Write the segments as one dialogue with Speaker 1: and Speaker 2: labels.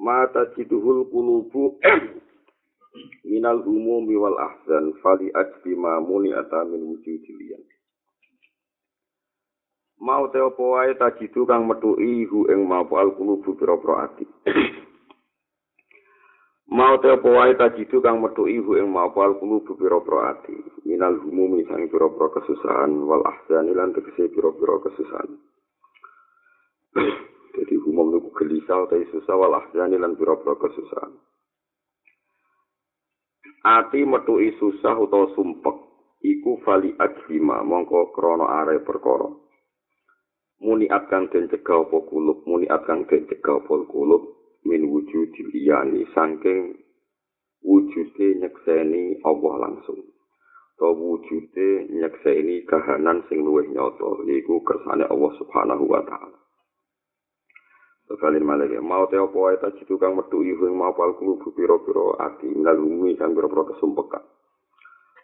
Speaker 1: Mata ciduhul kulubu minal umumi wal ahzan fali ajbima muni atamin wujudilian. Mau te apa wae tajidu kang metuki hu ing mapu al kulubu pira-pira ati. Mau te apa wae tajidu kang metuki hu ing mapu al kulubu pira-pira ati. Minal umumi sang pira-pira kesusahan wal ahzan lan tegese pira-pira kesusahan. Jadi umum niku gelisah utawa susah walah jani lan pira-pira kesusahan. Ati metuki susah utawa sumpek iku fali ajlima mongko krana are perkara. Muni akan den cegah apa kulub, muni akan den cegah apa kulub min wujud liyani saking wujude nyekseni Allah langsung. To wujude nyekseni kahanan sing luwih nyata yaiku kersane Allah Subhanahu wa taala. Kalian malah mau te apa wae tak tukang metu ibu yang mau pal kulubu piro-piro ati nalumi kan piro-piro kesumpekan.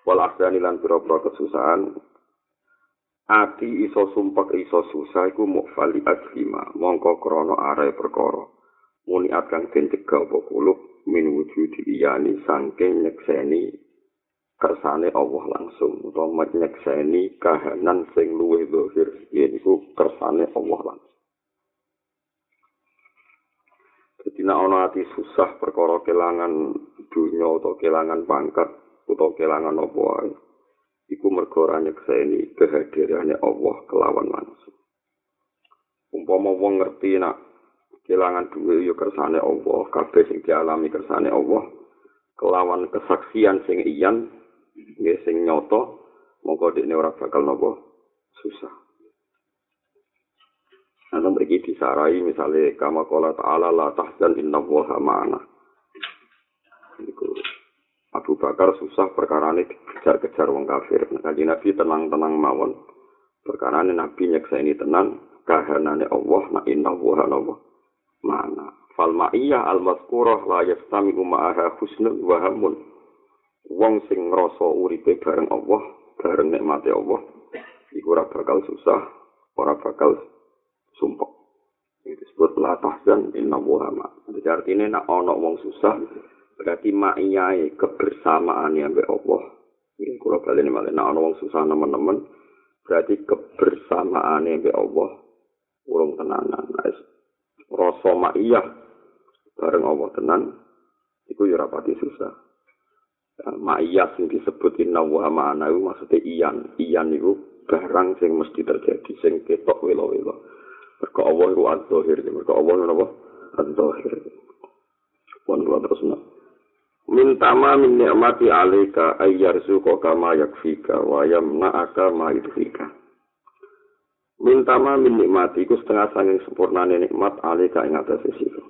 Speaker 1: Wal asdani lan piro-piro kesusahan. Ati iso sumpek iso susah iku mukfali ajlima mongko krono arai perkara. Muni akan den cegah apa kulub min wujudi iyani sangking nyekseni kersane Allah langsung utawa nyekseni kahanan sing luwih dohir yaiku kersane Allah langsung. Jadi nak ono ati susah perkara kelangan dunia atau kelangan pangkat atau kelangan apa wae. Iku mergo ora nyekseni kehadirannya Allah kelawan langsung. Umpama wong ngerti nak kelangan duwe yo kersane Allah, kabeh sing dialami kersane Allah kelawan kesaksian sing iyan nggih sing nyata mongko dekne ora bakal napa susah. Nanti bagi disarai misalnya kama kola ta'ala la tahzan inna woha ma'ana. Abu Bakar susah perkara ini dikejar-kejar wong kafir. Nabi Nabi tenang-tenang mawon. Perkara ini Nabi nyeksa ini tenang. Kahanane Allah na inna woha nawa ma'ana. Fal ma'iyah al-mazkurah la yastami uma'aha husnul wahamun. Wong sing ngerasa uripe bareng Allah, bareng nikmati Allah. Iku ora bakal susah, ora bakal sumpah. Itu disebut la tahzan inna wuhama. Jadi artinya nak ono wong susah, berarti ma'iyai kebersamaan yang Allah. Ini kurang kali ini malah nak ono wong susah teman-teman, berarti kebersamaan yang Allah. Urung tenanan. Rasa ma'iyah bareng Allah tenan, itu ya rapati susah. Ya, ma'iyah yang disebut inna wuhama anayu maksudnya iyan. Iyan itu barang sing mesti terjadi, sing ketok welo-welo. Mereka Allah itu az-zahir. Mereka Allah itu apa? Az-zahir. Puan kula terus nak. Min tama min ni'mati alaika ayyarzuqa kama yakfika wa yamna'aka ma yudhika. Min tama min nikmati iku setengah sanging sempurnane nikmat alaika ing atase sira.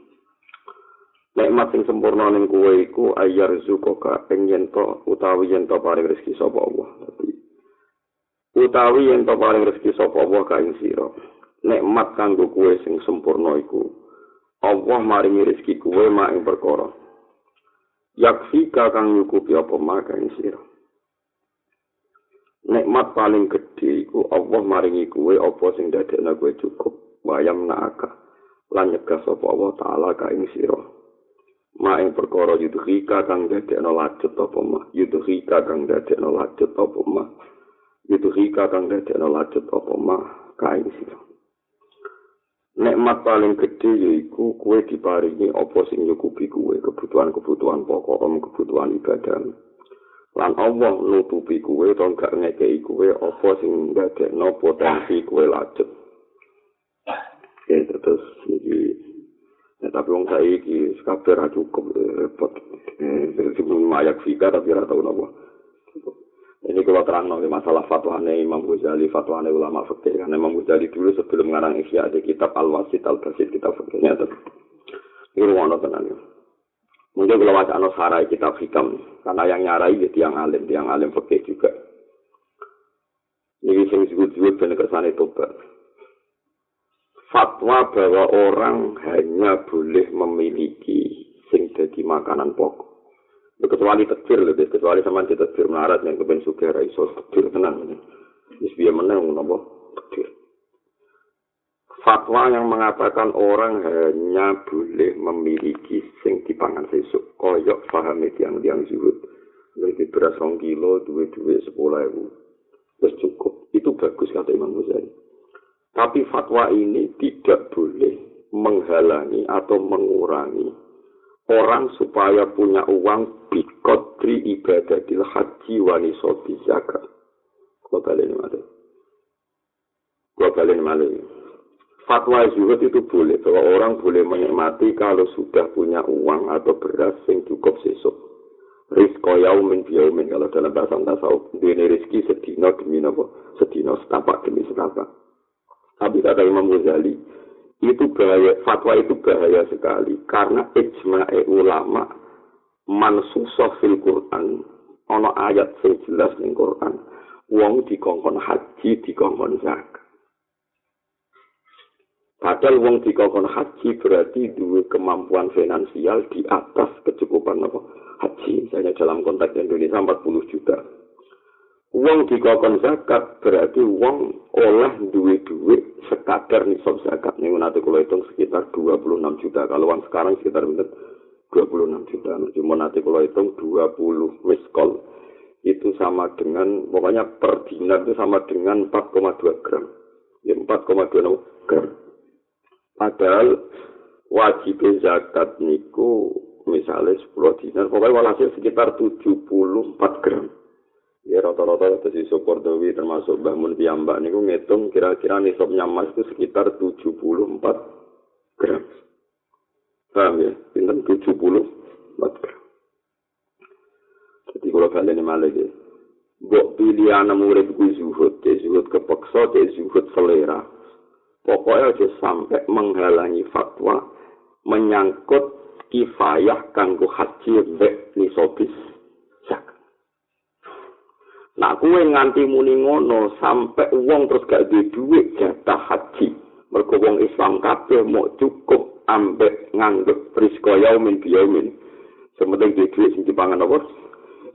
Speaker 1: Nikmat sing sempurna ning kowe iku ayyarzuqa ing yen to utawi yen to paring rezeki sapa Allah. Utawi yen to paring rezeki sapa Allah ka ing sira. Nikmat kanggo kuwe sing sempurna iku. Allah maringi rezeki kuwe mak ing perkara. Yakfika kang nyukupi apa mak ing sira. Nikmat paling gedhe iku Allah maringi kuwe apa sing dadekna kuwe cukup wayam naaka lan nyegah sapa Allah taala ka ing sira. Mak ing perkara yudhika kang dadekna lajet apa mak? Yudhika kang dadekna lajet apa mak? Yudhika kang dadekna lajet apa mak ka ing sira Nekmat paling gede yaiku kue diparingi apa sing nyukupi kue kebutuhan-kebutuhan pokok kebutuhan ibadah. Lan Allah nutupi kue to gak ngekei kue apa sing ndadekno potensi kue lajet. Ya terus iki ya, tapi wong saiki kabeh ra cukup repot. Eh, sebelum mayak fika tapi ra tau napa. Ini kalau terang nanti masalah fatwanya Imam Ghazali, fatwanya ulama fikih. Karena Imam Ghazali dulu sebelum ngarang Ihya ada kitab Al-Wasit Al-Basit, kitab fikihnya itu. ngono tenan. Mungkin kalau wacana sarai kitab hikam, karena yang nyarai ya tiang alim, tiang alim fakih juga. Ini sing disebut-sebut benar tobat. Fatwa bahwa orang hanya boleh memiliki sing jadi makanan pokok. Kecuali tekbir lho, kecuali sama di tekbir melarat yang kepen suka raiso tekbir tenan. Wis biar menang napa tekbir. Fatwa yang mengatakan orang hanya boleh memiliki sing dipangan sesuk. Koyok paham yang yang zuhud. Jadi beras rong kilo, duit-duit sepuluh ribu. Terus cukup. Itu bagus kata Imam Ghazali. Tapi fatwa ini tidak boleh menghalangi atau mengurangi orang supaya punya uang bikodri ibadatil haji wanisobi zakat. Kau balik ini? Kau balik ini fatwa zuhud itu boleh bahwa orang boleh menikmati kalau sudah punya uang atau beras yang cukup sesuk. Rizko yaumin biyaumin kalau dalam bahasa tasawuf ini rizki sedino demi nopo sedino setapak demi setapak. Tapi kata Imam Ghazali itu bahaya fatwa itu bahaya sekali karena ijma'i ulama mansusah fil Quran ono ayat sing jelas ning Quran wong dikongkon haji dikongkon zakat Padahal wong dikokon haji berarti dua kemampuan finansial di atas kecukupan apa? Haji. Misalnya dalam konteks Indonesia 40 juta. Wong dikokon zakat berarti wong oleh duit duit sekadar nisab zakat. Ini nanti kalau hitung sekitar 26 juta. Kalau uang sekarang sekitar 26 juta. Cuma nanti kalau hitung 20 miskol. Itu sama dengan, pokoknya per dinar itu sama dengan 4,2 gram. Ya 4,2 gram. Padahal wajib zakat niku misalnya 10 dinar, pokoknya walhasil sekitar 74 gram. Ya rata-rata dari Sokordowi termasuk Mbah Mun Piyambak niku ngitung kira-kira nisabnya emas itu sekitar 74 gram. Paham ya? Pinten 74 gram. Jadi kalau kalian ini malah ya. Bok pilihan murid gue zuhud, dia zuhud kepeksa, dia zuhud selera. Pokoknya aja sampai menghalangi fatwa menyangkut kifayah kanggo haji mbek nisobis. Nah, kue nganti muni ngono sampai uang terus gak di duit jatah haji. Mergo wong Islam kabeh mau cukup ambek nganggep risko yaumin biyaumin. Sementing di duit sing dipangan apa?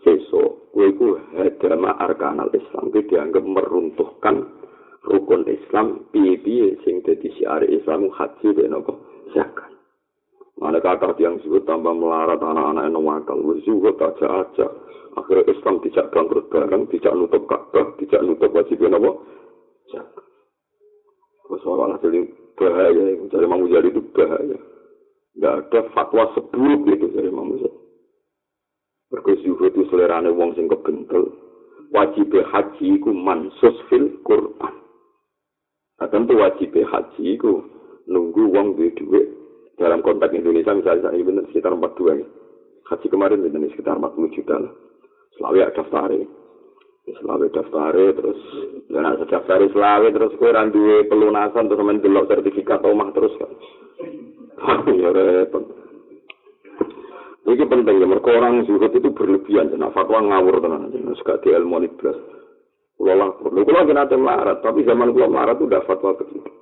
Speaker 1: Seso, kue ku hadama arkanal Islam. Itu dianggap meruntuhkan rukun Islam piye-piye sing dadi syiar Islam haji ben apa zakat. Mana kata yang sebut tambah melarat anak-anak yang wakal, juga tak aja. Akhirnya Islam tidak bangkrut bareng, tidak nutup Ka'bah, tidak nutup wajib apa? Zakat. Soal hasil bahaya, dari Imam Muzali itu bahaya. Tidak ada fatwa seburuk itu dari Imam Muzali. Berkesuhu itu selerane wong sing kebentel. Wajib haji ku mansus fil Quran. Nah, tentu wajib haji itu nunggu uang duit duit dalam konteks Indonesia misalnya saya benar sekitar 42 ya. Haji kemarin benar sekitar 40 juta lah. Selawe ada daftar Selawe daftar terus dan ada daftar selawe terus kue randu pelunasan terus main delok sertifikat omah terus kan. ya repot. Ini penting ya, mereka orang zuhud itu berlebihan, nah fatwa ngawur tenan, suka di ilmu belas. Kulo lapor. Kulo nate melarat, tapi zaman kulo melarat itu udah fatwa begitu.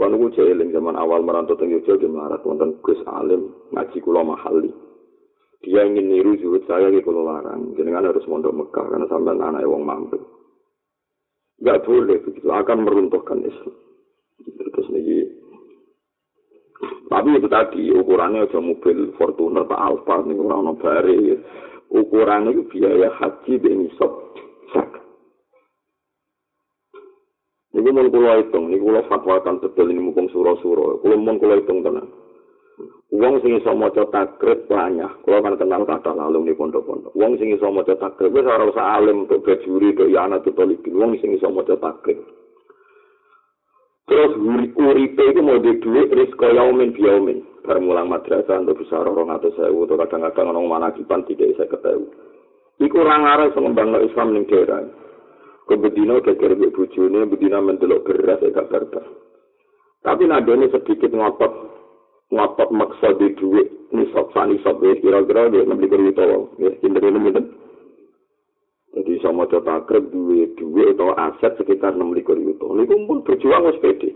Speaker 1: Kulo nunggu jeeling zaman awal merantau teng Yogyakarta melarat wonten Gus Alim ngaji kulo mahali. Dia ingin niru zuhud saya di kulo larang. Jenengan harus mondok Mekah karena sampai anak wong mampu. Gak boleh begitu, akan meruntuhkan Islam. Terus nih, tapi itu tadi ukurannya aja mobil Fortuner Pak Alfa nih orang bari. Ukurannya itu biaya haji benisop sak. Niku mun kula hitung, niku kula fatwakan betul ini mumpung suro-suro. Kula mun kula hitung tenan. Wong sing iso maca takrib banyak. Kula kan kenal kata lalu di pondok-pondok. Wong sing iso maca takrib wis ora usah alim untuk bajuri untuk ya anak tutolikin. Wong sing iso maca takrib. Terus uripe itu mau di duit risko yaumin biyaumin. Barang mulang madrasah untuk bisa orang atau sewu. Atau kadang-kadang orang mana kipan. Iku orang arah sengembang Islam ning daerah. Kebedina geger mbek bojone, bedina mendelok beras ya gak barbar. Tapi nadone sedikit ngotot ngotot maksa di duit nisab sani sab kira-kira dia enam likur yuta ya cinta ini minta jadi sama coba takrib duit duit atau aset sekitar enam likur yuta ini pun berjuang harus pede.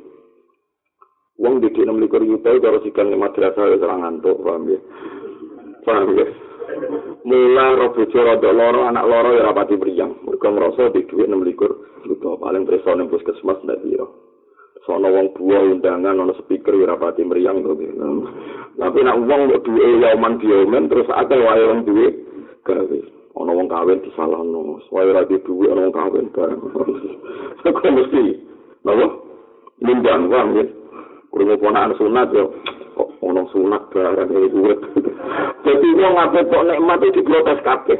Speaker 1: Uang di enam likur yuta itu harus lima madrasah ya serang ngantuk paham ya paham ya Mula roh bojo rada loro anak loro ya rapati mriyang. Mergo ngrasa di dhuwit 6 likur juta paling preso ning puskesmas ndak piro. Sono wong buah undangan ana speaker ya rapati mriyang to. Tapi nek wong kok duwe yaman diomen terus akeh wae wong duwe gawe. Ana wong kawin disalahno. Wae ora di duwe ana wong kawin bareng. Kok mesti. Napa? Nimbang wong ya. Kulo ponakan sunat yo. kok ono sunat barang iki urip. Dadi wong ape kok nikmat iki diprotes kabeh.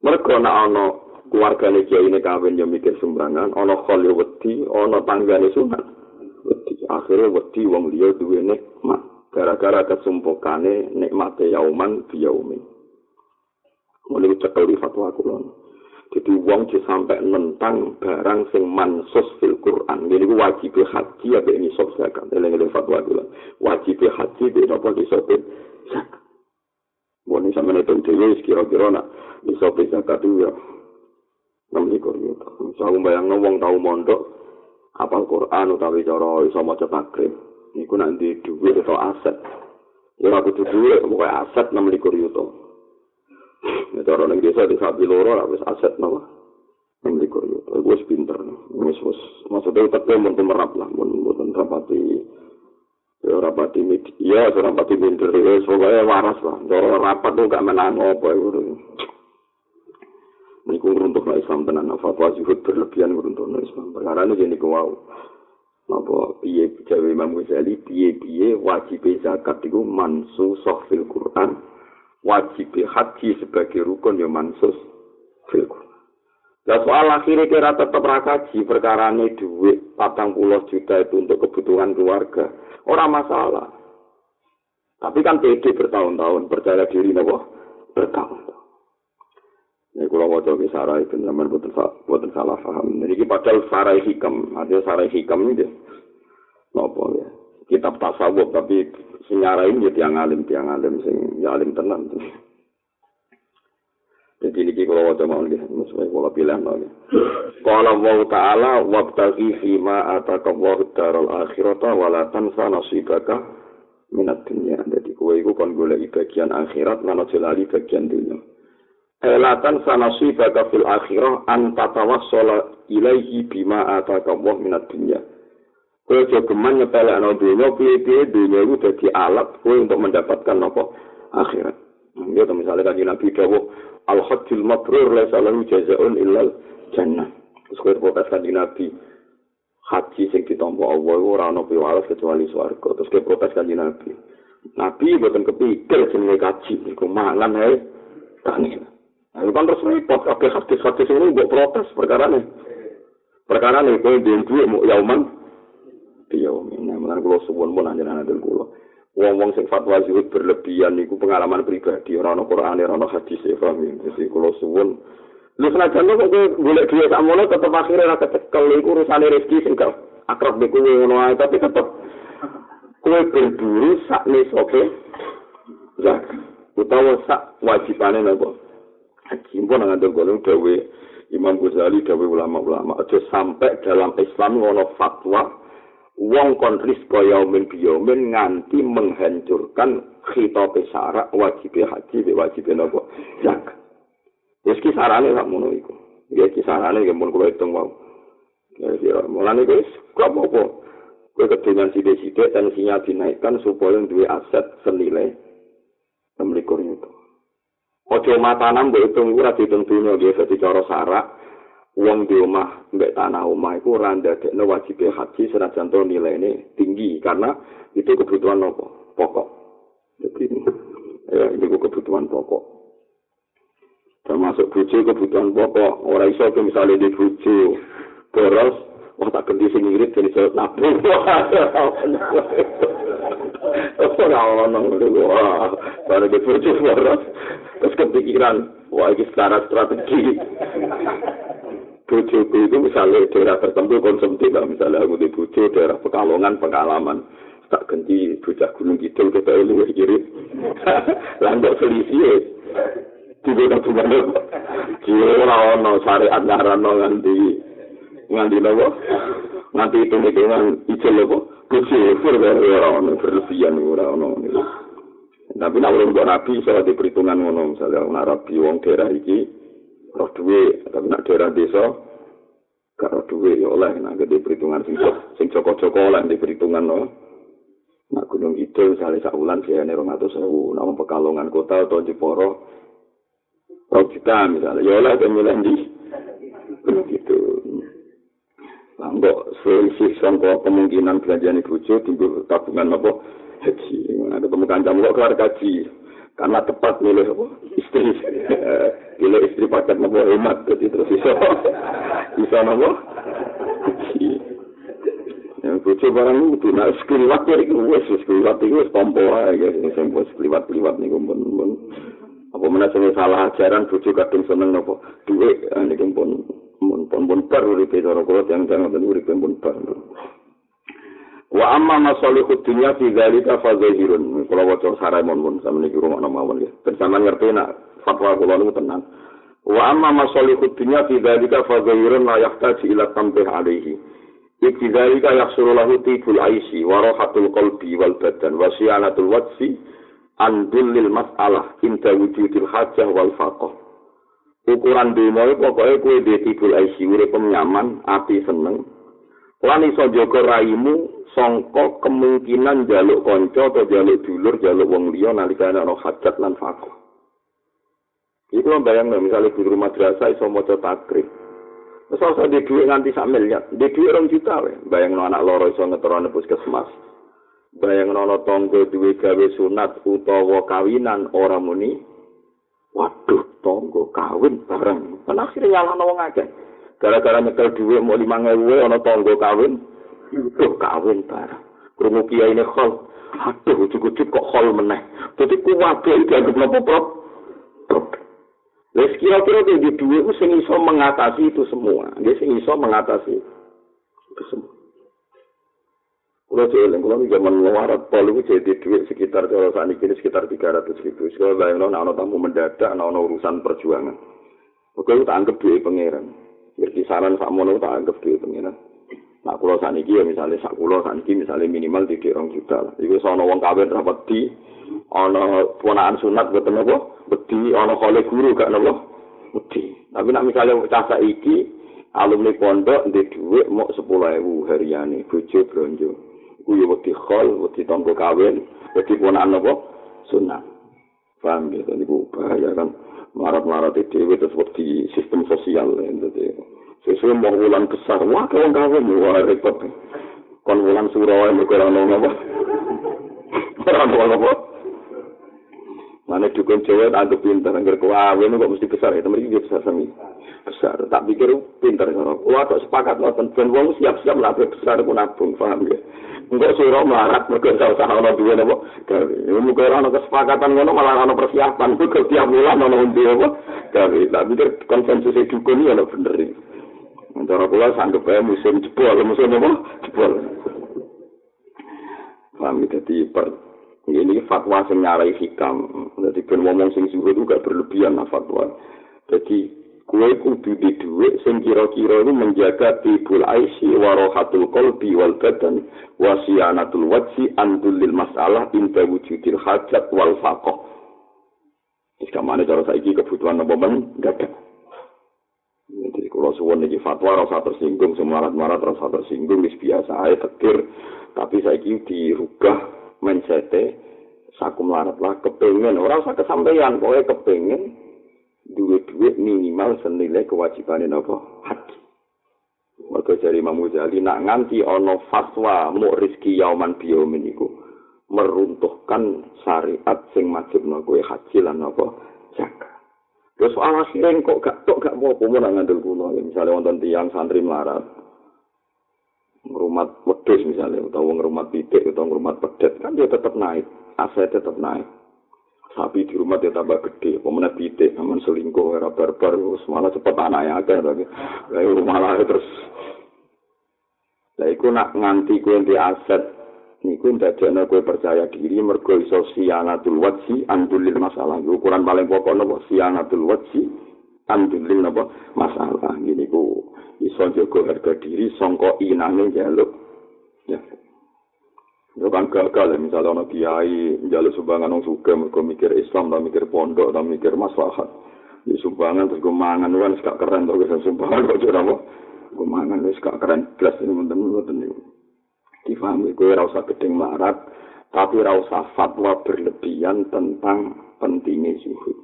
Speaker 1: Mergo nek ana keluargane kiai ini kawin yo mikir ana khol yo wedi, ana tanggane sunat. Wedi akhire wedi wong liya duwe nikmat. Gara-gara kesumpukane nikmate yauman biyaumin. Mulai cekel di fatwa kulon. Jadi wong di sampai nentang barang sing mansus fil Quran. Jadi wajib haji apa ini sob zakat. Ini yang fatwa dulu. Wajib haji di apa di sob zakat. Buat ini sama netung dewi kira-kira nak di sob zakat ya. Namun ikut gitu. Saya bayang wong tahu mondok apal Quran utawi cara iso maca takrib. Niku nanti duit atau aset. Ya aku duit, pokoknya aset namun ikut gitu. Cara ning desa di sapi loro lah wis aset napa. Ning likur yo. Wis pinter. Wis wis maksudnya tetep mun merap lah mun mboten rapati ya rapati media, ya rapati pinter ya soalnya waras lah. Cara rapat tuh gak menang apa itu. Niku ngruntuh na Islam tenan fatwa zuhud berlebihan ngruntuh na Islam. Perkara ini jadi kau Napa piye jawe Imam Ghazali piye piye wajib zakat iku mansu fil Quran wajib haji sebagai rukun ya mansus filku. Nah soal akhirnya kira tetap rakaji perkara ini duit patang puluh juta itu untuk kebutuhan keluarga. Orang masalah. Tapi kan pede bertahun-tahun percaya diri nopo bertahun-tahun. Ini kalau mau coba sarai itu zaman buatan salah paham. Jadi padahal sarai hikam, ada sarai hikam ini dia. Nopo ya. Kitab tasawuf tapi senyarain ya tiang alim tiang alim sing ya alim tenan jadi ini kalau wajah mau nih sesuai kalau pilihan lagi kalau Allah taala wabtagi fima ataka Allah darul akhirata walatan sa nasibaka minat dunia jadi kue itu kan boleh bagian akhirat mana jelali bagian dunia Elatan sanasibaka fil akhirah an tatawassala ilaihi bima ataka Allah minat dunia Kowe aja geman nyepelekno dunya piye-piye dunya iku dadi alat kowe untuk mendapatkan apa akhirat. Ya to misale kan Nabi dawuh al hajjul mabrur la salahu jazaa'un illa jannah. Terus kowe protes kan Nabi haji sing ditampa Allah ora ana piwales kecuali swarga. Terus kowe protes kan Nabi. Nabi boten kepikir jenenge kaji iku mangan ae kangen. Nah, kan terus repot kabeh hadis-hadis ini mbok protes perkara ne. Perkara ne kowe duwe mau yauman dia umumnya malah kalau suwon pun aja nanti kulo wong-wong sing fatwa zuhud berlebihan niku pengalaman pribadi orang Quran orang hadis ya paham jadi kalau suwon lu senajan lo kok boleh dia tak mau tetap akhirnya rasa cekel itu urusan rezeki sing gak akrab kue ngono tapi tetap kue berburu sak nih oke zak utawa sak wajibane nopo haji pun nggak golong dawe Imam Ghazali dawe ulama-ulama aja sampai dalam Islam ngono fatwa wong kon rizqa yaumin biyaumin nganti menghancurkan khitab syarak wajib haji be wajib napa zakat wis kisarane sak ngono iku. Ya kisarane ya mun kula hitung wae ya ya mulane wis kok apa? Kowe kedengan sithik-sithik tensinya dinaikkan supaya duwe aset senilai 6 itu. Ojo matanan mbok hitung ora ditentunya nggih dadi cara sarak wong di omah mbek tanah omah iku ora ndadekno wajib haji senajan to nilaine tinggi karena itu kebutuhan apa? Pokok. Jadi ya ini kebutuhan pokok. Termasuk bojo kebutuhan pokok. Ora iso ke misalnya di boros wah tak ganti sing jadi saya nabung. Ora ono wah baru di boros. Terus kepikiran wah ini secara strategi bojoku itu misalnya daerah tertentu konsumtif lah misalnya aku di bojo daerah pekalongan pengalaman tak ganti bocah gunung kidul kita luwih kiri. Lah kok selisih Tiga tabungan itu. Kira ono syariat ngarano nganti nganti nopo. Nganti itu hitungan ijel nopo. Bersyukur ora ono berlebihan ora ono. Tapi nak urung nabi iso di perhitungan ngono misalnya nak rabi wong daerah iki roh duwe tapi nak daerah desa gak roh duwe ya oleh nak di perhitungan sing sing joko-joko oleh di perhitungan no. Nak gunung itu misalnya sak bulan biayanya rong atus sewu, nama pekalongan kota atau Jeporo, rong juta misalnya. Ya kan milih di begitu lah mbok selisih sangka kemungkinan belanjaan ibu tinggal tabungan apa? Haji. Ada temukan jamu kok keluar gaji karena tepat milih istri milih istri paket apa hemat jadi terus bisa bisa haji yang bojo barang itu nah sekeliwat ya itu wes sekeliwat itu wes tompo aja guys yang buat sekeliwat-sekeliwat nih kumpul apa mana sing salah ajaran bojo kadung seneng nopo duwe ah, niki pun pun pun bar uripe cara kula tiyang tiyang ngoten uripe pun bar wa amma masalihu dunya fi dzalika fa zahirun kula waca saramon pun sampe niki rumah mawon ya. Ben sampean ngerti nak fatwa kula niku tenan wa amma masalihu dunya fi dzalika fa zahirun la yahtaji ila tambih alaihi. Iki dzalika yahsulu lahu tibul aisi wa rahatul qalbi wal badan wa siyanatul wajhi andul lil masalah inda wujudil hajah wal faqah. Ukuran dunia pokoknya kue di tibul aisi, urip nyaman, api seneng. Lan iso jaga raimu songko kemungkinan jaluk konco atau jaluk dulur, jaluk wong liya nalika ana hajat lan faqah. Iku lo bayang misalnya di rumah madrasah iso maca takrib. Wes ora di dhuwit nganti sak miliar, di dhuwit 2 juta wae. Bayang anak loro iso ngeterone puskesmas. bayang nono tonggo duwe gawe sunat utawa kawinan ora muni waduh tonggo kawin bareng kan akhirnya nyala wong akeh gara-gara nyekel duwe mau lima ngewe ono tonggo kawin tuh kawin bareng krungu kiai ini khol aduh ujuk-ujuk kok khol meneh jadi kuwabe itu agak nopo prop prop Les kira-kira di duwe itu sing iso mengatasi itu semua. Dia sing iso mengatasi itu semua. Kulo jeeling, kulo zaman ngewarat pol itu jadi duit sekitar kalau saat ini sekitar 300 ribu. Sekolah bayang ana tamu mendadak, ana urusan perjuangan. Oke, tak anggap duit pangeran. Biar kisaran sak mono tak anggap duit pangeran. Nah, kulo saat ini ya misalnya sak kulo saat ini misalnya minimal di orang juta. Iku sono wong kawin rapat di, ana ponaan sunat betul apa? Beti, ana kole guru gak nopo? Beti. Tapi nak misalnya cah iki alumni pondok di duit mau sepuluh ribu harian bojo bronjo. kuwi wedi khol, wedi tangga kawin, wedi ponakan apa? Sunnah. Paham ya, niku bahaya kan. Marat-marat dhewe terus wedi sistem sosial ente. Sesuai mau bulan besar, wah kawin kawin, wah repot. Kon bulan surau ini kurang nong apa? Kurang nong apa? Mana dukun cewek anggap pintar, anggar kawin kok mesti besar ya, temen ini besar sami. Besar, tak pikir pintar. Wah kok sepakat, dan wong siap-siap lah besar pun nabung, paham ya? Enggak sira melarat mergo ora usah duwe napa. Gawe. Muga ora ana kesepakatan ngono malah ana persiapan. Muga tiap bulan ana undi apa. Gawe. Tapi ter konsensus dukun iki ana bener. Antara kula sanggep ae musim jebol, musim apa? Jebol. Kami tadi per ini fatwa nyarai hikam. Jadi ben ngomong sing suruh itu gak berlebihan lah fatwa. Jadi kue kudu di duit sing kira-kira itu menjaga tibul aisi warohatul kolbi wal badan wasiyanatul wajsi andulil masalah inta wujudil hajat wal fakoh jika mana cara saiki kebutuhan apa men gak jadi kalau suwon ini fatwa rasa tersinggung semarat-marat rasa tersinggung biasa aja tekir. Tapi saiki dirubah mensete saku melarat lah kepengen orang usah kesampaian pokoknya kepengen duit-duit minimal senilai kewajiban apa? Haji. Maka dari Imam Ghazali nak nganti ono fatwa mu rizki yauman biomin iku meruntuhkan syariat sing wajib kowe haji lan apa jaga. Terus soal akhirnya kok gak tok gak mau pemun ngandel kuno misalnya wonten tiang santri melarat ngrumat wedhus misalnya utawa ngrumat pitik utawa ngrumat pedet kan dia tetap naik aset tetap naik sapi di rumah dia tambah gede, pemenang pitik, aman selingkuh, era barbar, malah cepet anaknya aja, lagi, lalu malah terus, lah iku nak nganti kue di aset niku ndadekno kowe percaya diri mergo iso sianatul wajhi andulil masalah. Ukuran paling pokok napa sianatul wajhi andulil napa masalah. Ngene ku iso jaga harga diri sangka inane jaluk ya Itu kan gagal ya, misalnya anak kiai jaluk sumbangan orang suka, mereka mikir Islam, tak mikir pondok, tak mikir maslahat. Di sumbangan terus gue mangan, kan gak keren tuh bisa sumbangan kok jadi apa? Gue mangan, terus gak keren, belas ini bener-bener ini. difahami gue rasa gedeng marat tapi rasa fatwa berlebihan tentang pentingnya zuhud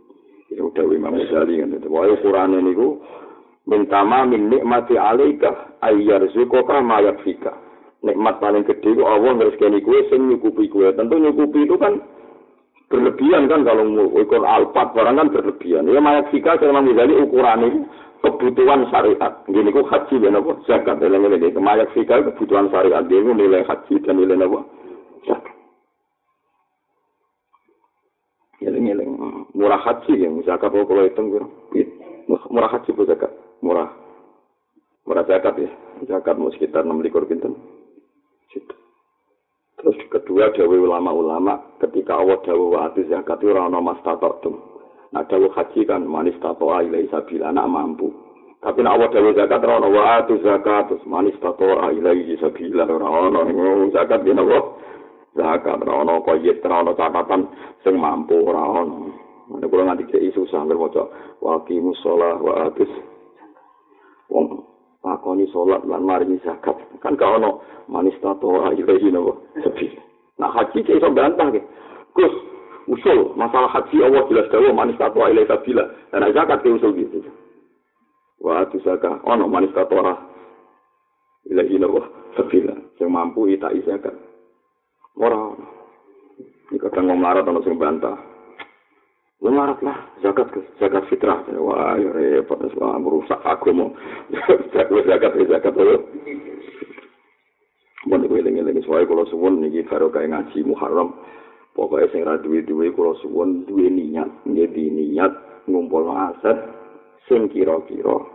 Speaker 1: itu udah Imam Ghazali kan itu wah ukuran ini gue mintama min nikmati alaika ayyar zukoka mayak fika nikmat paling gede gue Allah ngerizkani gue sing nyukupi gue tentu nyukupi itu kan berlebihan kan kalau ukur alpat barang kan berlebihan ya mayak fika saya Imam Ghazali ukuran ini kebutuhan syariat. Gini ku haji dan apa? Zakat. Ini kemayak fikal kebutuhan syariat. Dia nilai haji dan nilai apa? Zakat. Ngiling-ngiling. Murah haji ya. Zakat apa kalau hitung? Murah haji apa zakat? Murah. Murah zakat ya. Zakat mau sekitar 6 likur pinten. Terus kedua dawe ulama-ulama ketika Allah dawe wa zakat itu rana mas tatatum. Nah, dawa haji kan manis tato ilai sabila anak mampu. Tapi nak awak dawa zakat rono wa atu zakat manis tato ilai sabila rono zakat dia nopo zakat rono koyet rono catatan sing mampu rono. Mana kalau nanti jadi susah nggak mau waki musola wa atus wong lakoni sholat lan mari zakat. Kan kau no manis tato ilai nopo. Sabila. Nah haji kayak iso bantah ke. Gus, usul masalah haji Allah jelas dawa manis tatwa ilai sabila dan zakat ke usul gitu. Wa tu zakat. Ono manis tatwa ilai ilawa sabila yang mampu ita zakat. Ora ini kadang ngomong larat ono sing bantah lu larat lah zakat zakat fitrah. Wah ya repot semua merusak aku zakat zakat zakat dulu Mau nih gue lengi-lengi soalnya kalau suwun nih baru kayak ngaji Muharram. Pokoknya sing ra duwe-duwe kula suwun duwe niat, nggih niat ngumpul aset sing kira-kira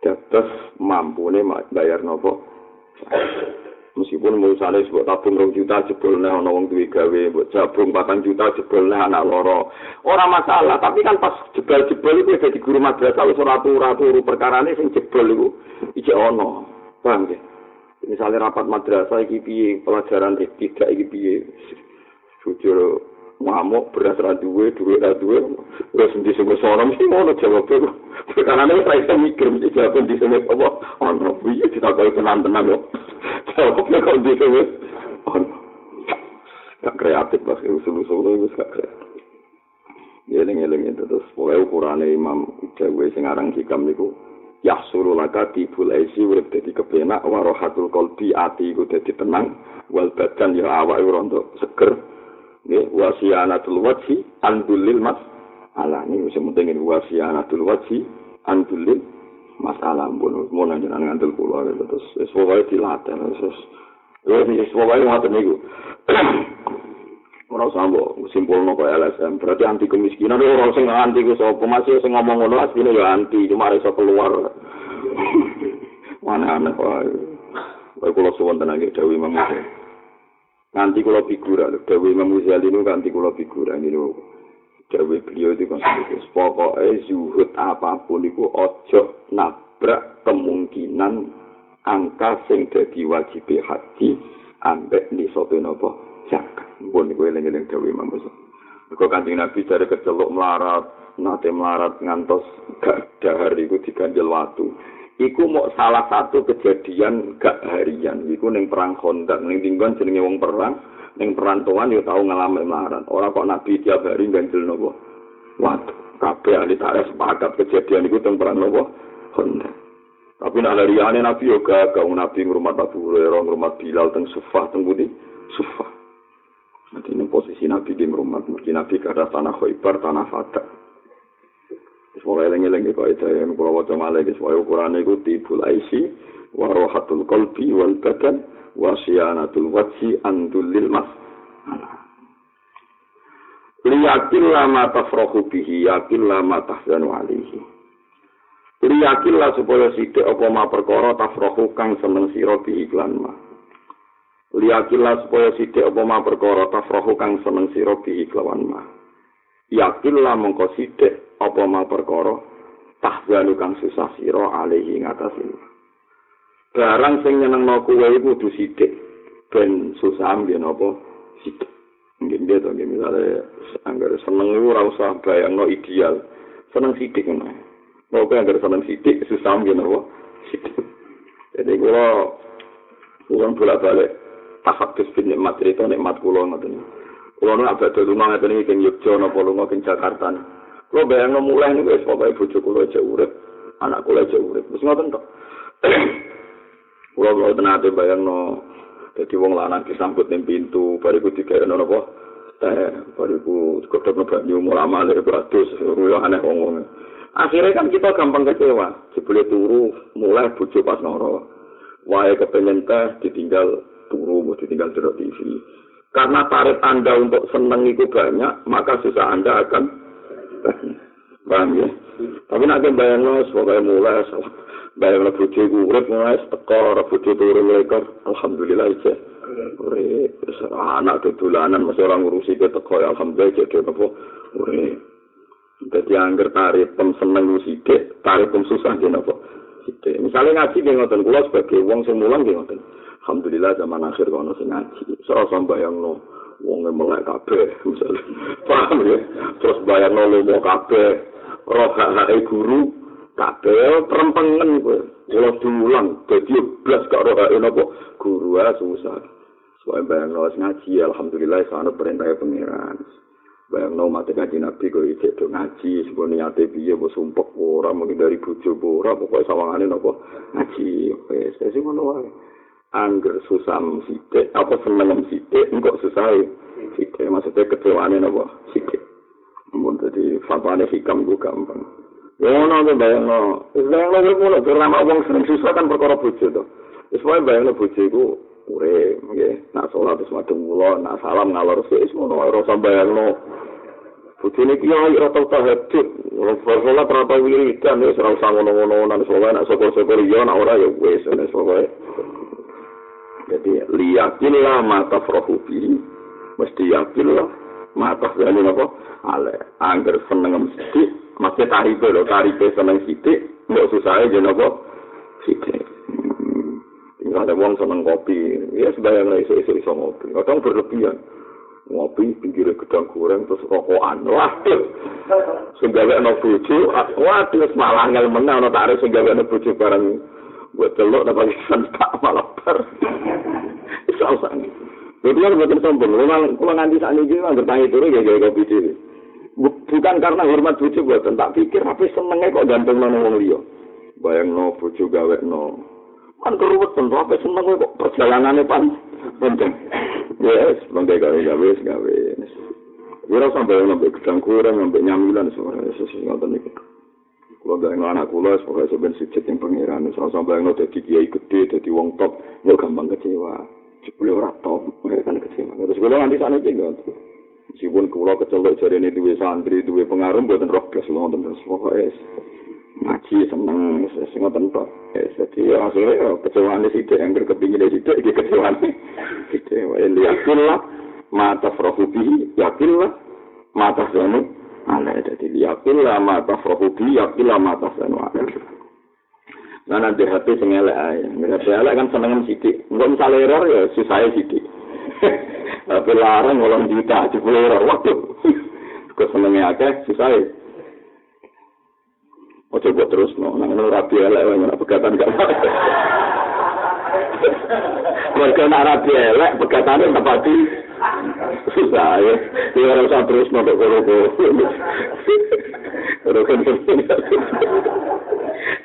Speaker 1: dados mampune bayar nopo. Meskipun misalnya sebut tabung rong juta jebol nih ana wong duwe gawe, buat jabung patang juta jebol nih anak loro. Ora masalah, tapi kan pas jebol-jebol itu jadi guru madrasah wis ora turu-turu perkarane sing jebol iku iki ana. Paham ya? Misalnya rapat madrasah iki piye, pelajaran tidak iki piye. jujur ngamuk beras ra duwe duwe ra duwe. Wis ndi sing wis ora mesti ngono jawab aku karena saya iso mikir mesti jawab ndi sing apa? Ono piye ditakoki tenan tenan yo. Jawab nek kok sing wis gak kreatif lah usul usul itu gak kreatif. Yeling yeling itu terus. Pokoknya ukurannya imam jawa sing aran hikam niku yahsuru laka tibul aisi urip dadi kepenak warohatul kolbi ati iku dadi tenang wal badan ya awak rontok seger nggih wasianatul wajhi andulil mas ala ini wis penting ini wasianatul wajhi andulil masalah pun mau nanya ngandel kula terus wis pokoke dilatih terus wis. Wis pokoke ngoten niku. Ora sambo simpul nopo LSM berarti anti kemiskinan ora sing anti ku sapa. Masih sing ngomong ngono asline ya anti cuma iso keluar. Mana aneh Kalau kula tenan nggih dawuh Imam nganti kula figura lho dewe Ghazali nu nganti kula figura ini lho dewe beliau itu kan pokoknya zuhud apapun itu ojo nabrak kemungkinan angka sing dadi wajib haji ambek ni sopo nopo zakat pun gue lagi lagi dewe Imam Ghazali Kau kanjeng Nabi dari kecelok melarat, nate melarat ngantos gak dahar itu diganjel waktu. Iku mau salah satu kejadian gak harian. Iku ning perang Khandaq. Ning tinggon jenenge wong perang ning perantauan yo tau ngalamin melarat. Ora kok nabi tiap hari ganjel nopo? Waduh kabeh ahli tarikh sepakat kejadian iku teng perang nopo? Khandaq. Tapi nak lariane nabi yo gak kau nabi ngurmat Abu Hurairah ngurmat Bilal teng Sufah teng budi Sufah. Nanti ini posisi Nabi di rumah, mungkin Nabi kada tanah khoibar, tanah fadak. Semoga eling-eling kok itu yang kalau wajah guys, wajah ukuran itu tibul aisi, warohatul kolbi wal badan, wasyanatul wajhi andulil mas. Liyakin lama tafrohu bihi, yakin lama tahzanu alihi. Liyakin lah supaya sidik apa ma perkara tafrohu kang seneng siro bihi klan ma. liyakillah supaya sithik apa ma perkara tafrahu kang seneng sira bihi kelawan ma yakillah mongko sithik apa ma perkara tahzanu kang susah sira alihi ngatasi barang sing nyenengno kuwe kudu sithik ben susah amben apa sithik Mungkin dia tuh, misalnya, anggar seneng itu ora usah bayang no ideal. Seneng sidik ngono. Mau anggar seneng sidik, susah mungkin apa? Sidik. Jadi kalau Kulon bolak balik tahadus bin nikmat cerita nikmat kulo ngoten. Kulo nu abad rumah ngoten iki king Yogya napa lunga king Jakarta. Kulo bayangno mulai niku wis pokoke bojo kulo aja urip, anak kulo aja urip. Wis ngoten tok. Kulo kulo tenate bayangno dadi wong lanang disambut ning pintu, bariku digawe napa? Teh, bariku kodhok banyu mulai male beratus, aneh wong Akhirnya kan kita gampang kecewa. Jebule turu, mulai bojo pas noro. wae kepengen teh ditinggal turu ditinggal di TV karena tarif anda untuk seneng itu banyak maka susah anda akan paham ya? Tapi nanti bayang lo sebagai mulai bayang lo bujo urip mulai teko bujo turu mereka alhamdulillah aja urip anak dolanan masih orang ngurusi ke teko ya alhamdulillah jadi apa urip. Jadi angger tarif pem seneng lu sidik. Tarif pem susah jadi apa sithik. Misale ngaji nggih ngoten. Kula sebagai wong sing mulang nggih ngoten. Alhamdulillah zaman akhir kono sing ngaji. Sora sambayangno wong melek kabeh. Paham ya? Terus bayangno lomo kabeh. Roh hak guru kabeh perempengen kowe. Kula diulang dadi blas gak roh napa guru ah susah. Soale bayangno ngaji alhamdulillah sanad perintah pengiran. bayang no mati ngaji nabi kok ijek do ngaji sebuah niate biye bo sumpok ora mungkin dari bujo bo ora pokoknya sawangane nopo ngaji wes saya ngono wae angger susah sithik apa seneng sithik engko susah sithik maksudnya kecewane nopo sithik mun dadi fatwane hikam ku gampang. Ngono to bayang no bayang no ngono. Karena wong seneng susah kan perkara bujo to wis wae bayang no bujo iku ure nggih. Nak salat wis madhep kula nak salam ngalor sik ngono ora usah bayangno. Bojone ki yo ora tau tahajud ora salat ora tau wiridan wis ora usah ngono-ngono nang salat nak yo nak ora yo wis wis pokoke jadi liyakin lah mata frohubi mesti yakin lah mata jadi apa ale angger seneng mesti masih tarife lho tarife seneng sidik nggak susah aja nopo sidik ada wong seneng kopi, ya sebayang lah iso-iso iso ngopi. Kadang berlebihan. Ngopi pinggir gedang goreng terus rokokan. Waduh. Sing gawe ana bojo, waduh malah ngel meneh ana tak sing gawe ana bojo bareng buat telok napa pisan tak malah. Iso usang. Jadi kan bukan sombong, memang kalau nanti saat ini juga bertanya dulu ya gaya kopi diri. Bukan karena hormat bojo buatan, tak pikir tapi senengnya kok gantung nang wong liya. Bayang no bojo gawe no, kan keruwet pun apa seneng kok perjalanannya pan penting yes bangga gawe gawe gawe Wira sampai sampai gedang kurang, sampai nyamilan, semuanya sesuatu ngotot nih. Kalau gak anak kula, pokoknya sebenarnya sujud yang pengiran. Soal sampai yang jadi kiai gede, jadi wong top, ya gampang kecewa. Jepulnya orang top, kan kecewa. Terus kula nanti sana juga. Meskipun kula kecelok jari ini duwe santri, duwe pengaruh, buatan roh gas, ngotot terus pokoknya. ngaji seneng sing ngoten tok dadi akhire kecewane sithik yang kepingin sithik iki kecewane sithik wae yakin lah mata frohubi yakin lah mata sanu ala dadi yakin lah mata frohubi yakin lah mata sanu ala Nah nanti sing elek ae. Nek elek kan seneng sithik. Engko misale error ya susah sithik. Tapi larang ngolong juta, jebule error. Waduh. Kok senenge akeh susah Ojo buat terus no, nang nang rapi elek nang pegatan gak. Mereka nak rapi elek pegatan tempati susah ya. Dia harus terus no kok kok. Ora kan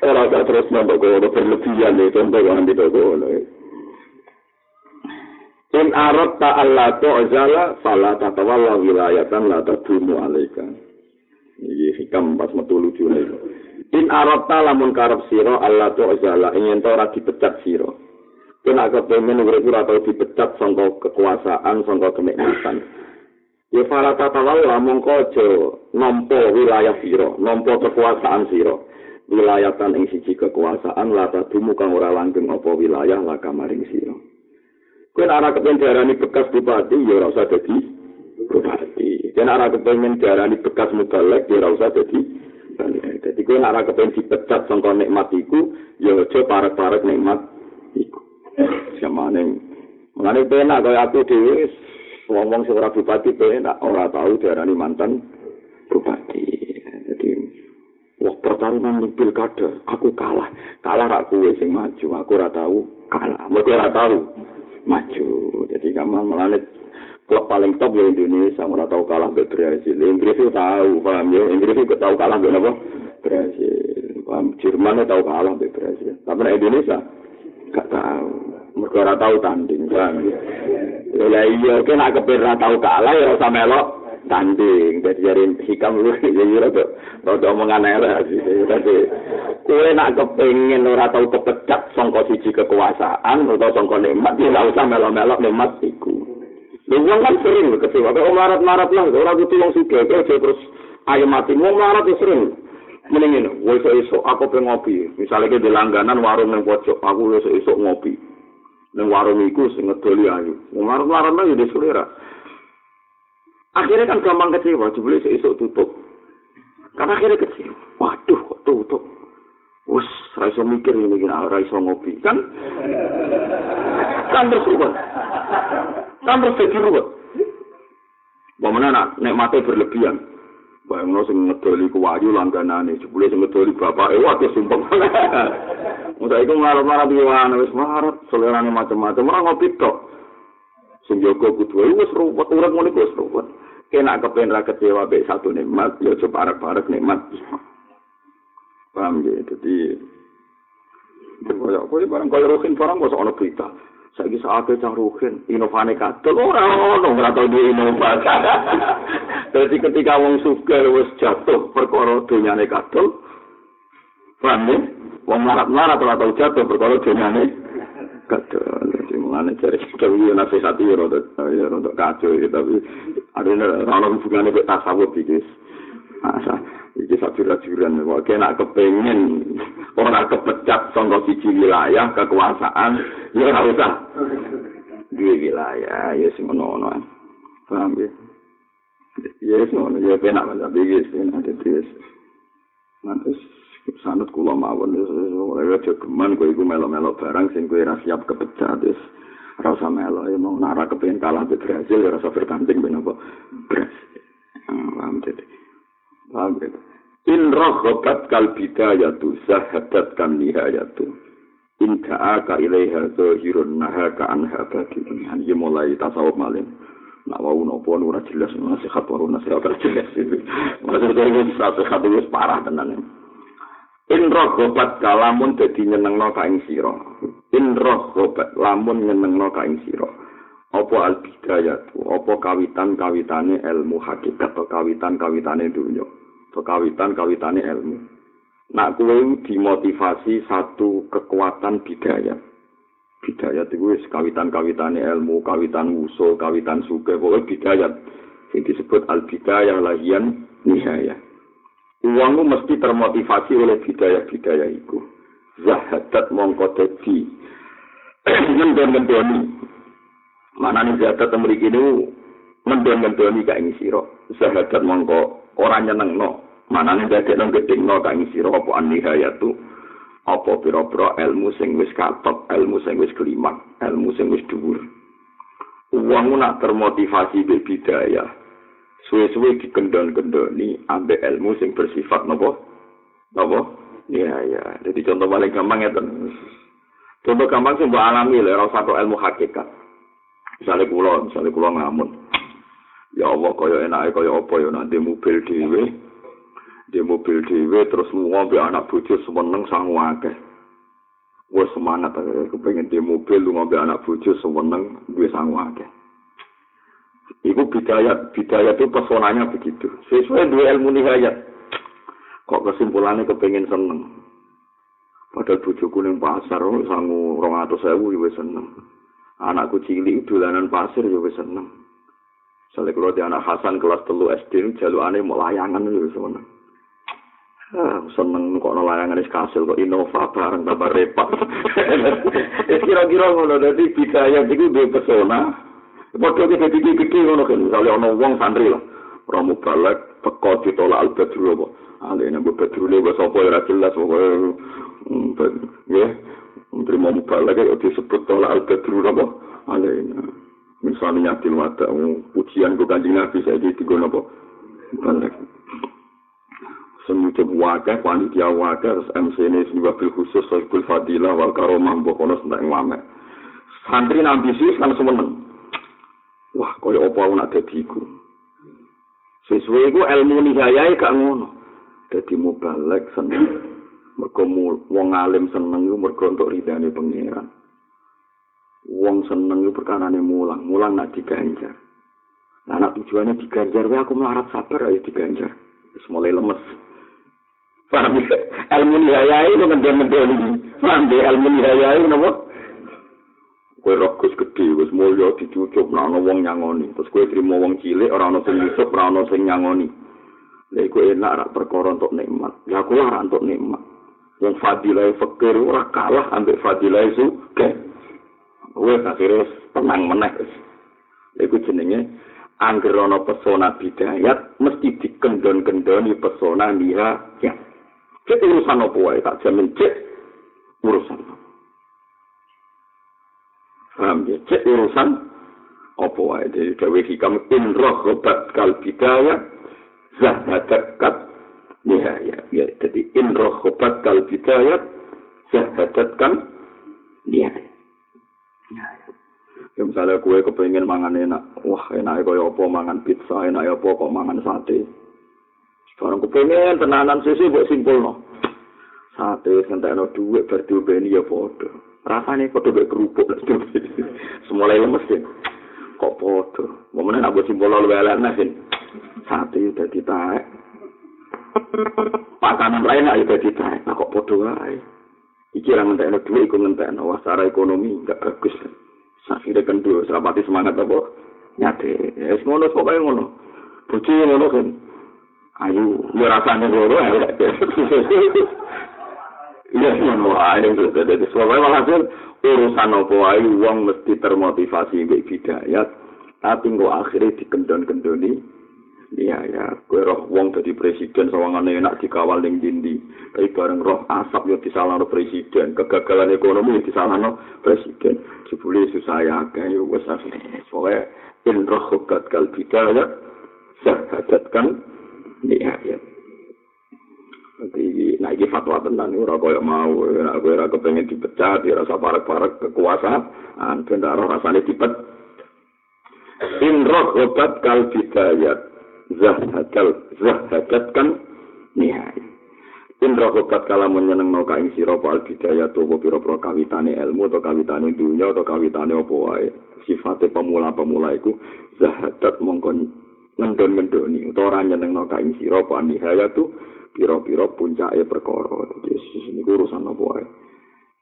Speaker 1: Ora kan terus no kok kok berlebihan itu contoh yang di toko In arad ta'alla tu'zala fala tatawalla wilayatan la tadumu alaika. Ini hikam pas metu lucu nih. In arata lamun karep sira Allah tu azala ingin to ora dipecat sira. Kena kepengen urip ora tau dipecat sangka kekuasaan, sangka kenikmatan. Ya para tatawal lamun kojo nampa wilayah sira, nampa kekuasaan sira. Wilayatan ing siji kekuasaan lata dumu kang ora langgeng apa wilayah laka maring sira. Nek ora kepen diarani bekas bupati ya ora usah dadi bupati. Yen ora kepen diarani bekas mubalek ya ora usah dadi Jadi nek ora kepen dipecat sangka nikmat iku ya aja parek-parek nikmat iku. Samane Mengenai penak kaya aku dhewe ngomong sing ora bupati penak ora tahu diarani mantan bupati. Jadi wah pertarungan di pilkada aku kalah. Kalah kuwe sing maju, aku ora tahu kalah. Mergo ora tahu maju. Jadi kamu melane klub paling top di Indonesia ora tahu kalah be Brazil. Inggris itu tahu, paham ya? Inggris itu tahu kalah be apa? Brazil. Paham? Jerman tahu kalah be Brazil. Tapi Indonesia gak tahu. Mergo ora tau tanding kan. Ya iya, kene nek kepen ora tau kalah ya ora melok tanding. Dadi jare hikam lu ya iya rada rada omongan elek sih. Dadi kowe nek kepengin ora tau kepecat sangka siji kekuasaan utawa sangka nikmat ya ora usah melok-melok nikmat iku. Lha kan sering kecewa, kok marat-marat lah, ora kudu wong sugih, terus ayo mati, wong marat sering. Mendingin, woi esok aku pengen ngopi. Misalnya di langganan warung yang pojok, aku esok esok ngopi. Neng warung iku sing ngedoli ayu. Warung-warung nang di selera. Akhirnya kan gampang kecewa, jebule esuk tutup. Kan akhirnya kecewa. Waduh, kok tutup. Wes, ra iso mikir ini kira ra iso ngopi. Kan kan ruwet. Kan ruwet. Bagaimana nak, nek mati berlebihan. Bayangno sing ngedoli ku wayu langganane, jebule sing ngedoli bapake waduh sumpah. Musa iku marah-marah piye wis marah, selerane macam-macam, ora ngopi tok. Sing jaga kudu wis ruwet, urip ngene wis ruwet. Kena kepen ra kecewa be satu nikmat, ya coba parek-parek nikmat. Paham ya, jadi Kaya apa ya barang kaya rohin barang kok ana berita. Saiki saate cah rohin inovane kadol ora ono ora tau di inovasi. Dadi ketika wong sugih wis jatuh perkara donyane kadol. Paham ya? wong melarat-melarat ora tau jatuh perkara jenenge kadal sing mulane cari kewi nasihat iki rada ya rada kacau iki tapi ada ora hubungane kok tasawuf iki asa iki sajur-sajuran kok kena kepengin ora kepecat sangka siji wilayah kekuasaan ya ora usah dua wilayah ya sing ngono paham ya ya sing ngono ya penak tapi iki nanti sanut kula mawon wis ora aja geman kowe iku melo-melo barang sing kowe ora siap kepecat wis ora usah melo ya mau nara kepengin kalah be Brasil ya ora bertanding ben apa ah, paham jadi paham gitu in rohobat kal bidayatu sahadat kan nihayatu in ka'aka ilaiha zohirun naha ka'an habadi ini mulai tasawuf malim nak wau nopo ora jelas nasihat waru nasihat ora jelas maksudnya ini nasihat itu parah tenan In rogobat kalamun dadi nyenengno ka ing sira. In rogobat lamun nyenengno ka ing sira. Apa al bidayat, apa kawitan-kawitane ilmu hakikat atau kawitan-kawitane dunya. Atau kawitan-kawitane ilmu. Nak kuwe dimotivasi satu kekuatan bidayat. Bidayat itu wis kawitan-kawitane ilmu, kawitan usul, kawitan suke, pokoknya bidayat. Ini disebut al-bidayah lahian nihayah. Uangmu mesti termotivasi oleh bidaya-bidaya itu. Zahadat mongko dadi ngendon-ngendoni. Mana nih zahadat memiliki ini ngendon-ngendoni ka ing sira. Zahadat mongko ora nyenengno. Mana nih zahadat nang gedengno ka ing sira apa anihayatu. Apa pira-pira ilmu sing wis katok, ilmu sing wis kelimak, ilmu sing wis dhuwur. Uangmu nak termotivasi be bidaya, suwe-suwe dikendon-kendoni ambek ilmu sing bersifat nopo nopo iya iya jadi contoh paling gampang ya contoh gampang sih mbak alami lah satu ilmu hakikat. Misalnya kulo misalnya kulo ngamun ya Allah kaya enak kaya apa ya nanti mobil dewe di mobil dewe terus lu ngombe anak bojo semeneng sangu akeh Wah semangat, kepengen di mobil lu ngombe anak bojo semeneng gue sangu akeh. Iku bidayat, bidayat itu pesonanya begitu. Sesuai dua ilmu nihayat. Kok kesimpulannya kepengen seneng. Padahal bujuku ning pasar, sangu rong atau sewu, seneng. Anakku cilik dolanan pasir, ya seneng. Soalnya kalau di anak Hasan kelas telu SD, jalur aneh mau layangan, ya seneng. Ah, seneng kok layangan wis kasil kok Innova bareng tambah repot. Wis kira-kira ngono dadi bidaya iki duwe pesona. Padha iki dadi gede ngono kan misale ana wong santri lah. Romo balik teko ditolak al-badru apa. Ale nek badru le wis apa ora jelas pokoke. Ya. Menteri mau balik ya disebut tolak al-badru apa. Ale misalnya nyatil wada ujian ke kanjeng Nabi saya di tiga nopo semujuk wakil, panitia wakil, terus MC ini sebagai khusus, sohibul fadilah, wal karomah, bokono, sentak ngamek. Santri nambisius kan semeneng. Wah, kaya apa aku nak dadiku. Sesuai itu ilmu nihayai gak ngono. Jadi mubalek seneng. Mergo wong alim seneng itu mergo untuk ridhani pengiran. Wong seneng itu perkarane mulang. Mulang nak diganjar. Nah, anak tujuannya diganjar, aku melarat sabar ayo diganjar. Terus mulai lemes. Paham ya? Ilmu nihayai itu ngendel-ngendel ini. Paham ya? Ilmu nihayai itu apa? Kue rokus gede, wis mulya dicucup, nah ana wong nyangoni. Terus kue terima wong cilik, ora ana sing nyusup, ora ana sing nyangoni. Lha iku enak rak perkara untuk nikmat. Ya aku ora untuk nikmat. Wong fadilah fakir ora kalah ambek fadilah suke. Kue akhirnya tenang meneh. Iku jenenge angger ana pesona bidayat mesti dikendon-kendoni pesona nihayat. Cek urusan apa wae tak jamin cek urusan. Paham ya? Cek urusan apa wae dari gawe hikam in rohobat kal bidaya zahadat nihaya. Ya, jadi in rohobat kal bidaya zahadat kan nihaya. Ya, misalnya kue kepengen mangan enak, wah enak kaya apa mangan pizza, enak apa kok mangan sate. Barang kepengen tenanan susu buat simpul. Sate ngentek no duit berdiubeni ya podo. Rasanya podo buat kerupuk. Semulai lemes ya. Kok podo. Momennya nak buat simpul lebih nasin. Sate udah ditarik. Pakanan lain aja udah ditarik. Nah kok podo aja. Iki orang no duit, ikut ngentek no. Ekonomi gak bagus. Akhirnya kan dua, serapati semangat apa? Nyate. Ya, ngono, pokoknya ngono. Buci ngono kan. Ayu ya rasane loro elek ya ngono ae dadi sebab walhasil urusan opo ae wong mesti termotivasi mbek bidayat tapi kok akhirnya dikendon-kendoni iya ya kowe roh wong dadi presiden sawangane enak dikawal ning dindi tapi bareng roh asap yo disalahno presiden. Kegagalan ekonomi yo disalahno presiden. Jebule susah ya akeh yo wis akhirnya. Soalnya in roh kal bidayat sahadat kan Iya, iya. Nanti, nah ini fatwa tentang ini, kaya mau, nah, gue rasa kepengen dipecat, dia rasa parek-parek kekuasaan, benda roh rasanya dipet. Inroh obat kal bidayat, zahadal, zahadat kan nihai. Inroh obat kala menyeneng no kain siro pal bidayat, tuh piro-piro kawitane ilmu, atau kawitane dunia, atau kawitane apa wae. Sifatnya pemula-pemula itu, zahadat mongkon ngendon-ngendoni utawa ora nyenengno kain sira apa nihaya tu pira-pira puncake perkara. Yesus niku urusan apa wae?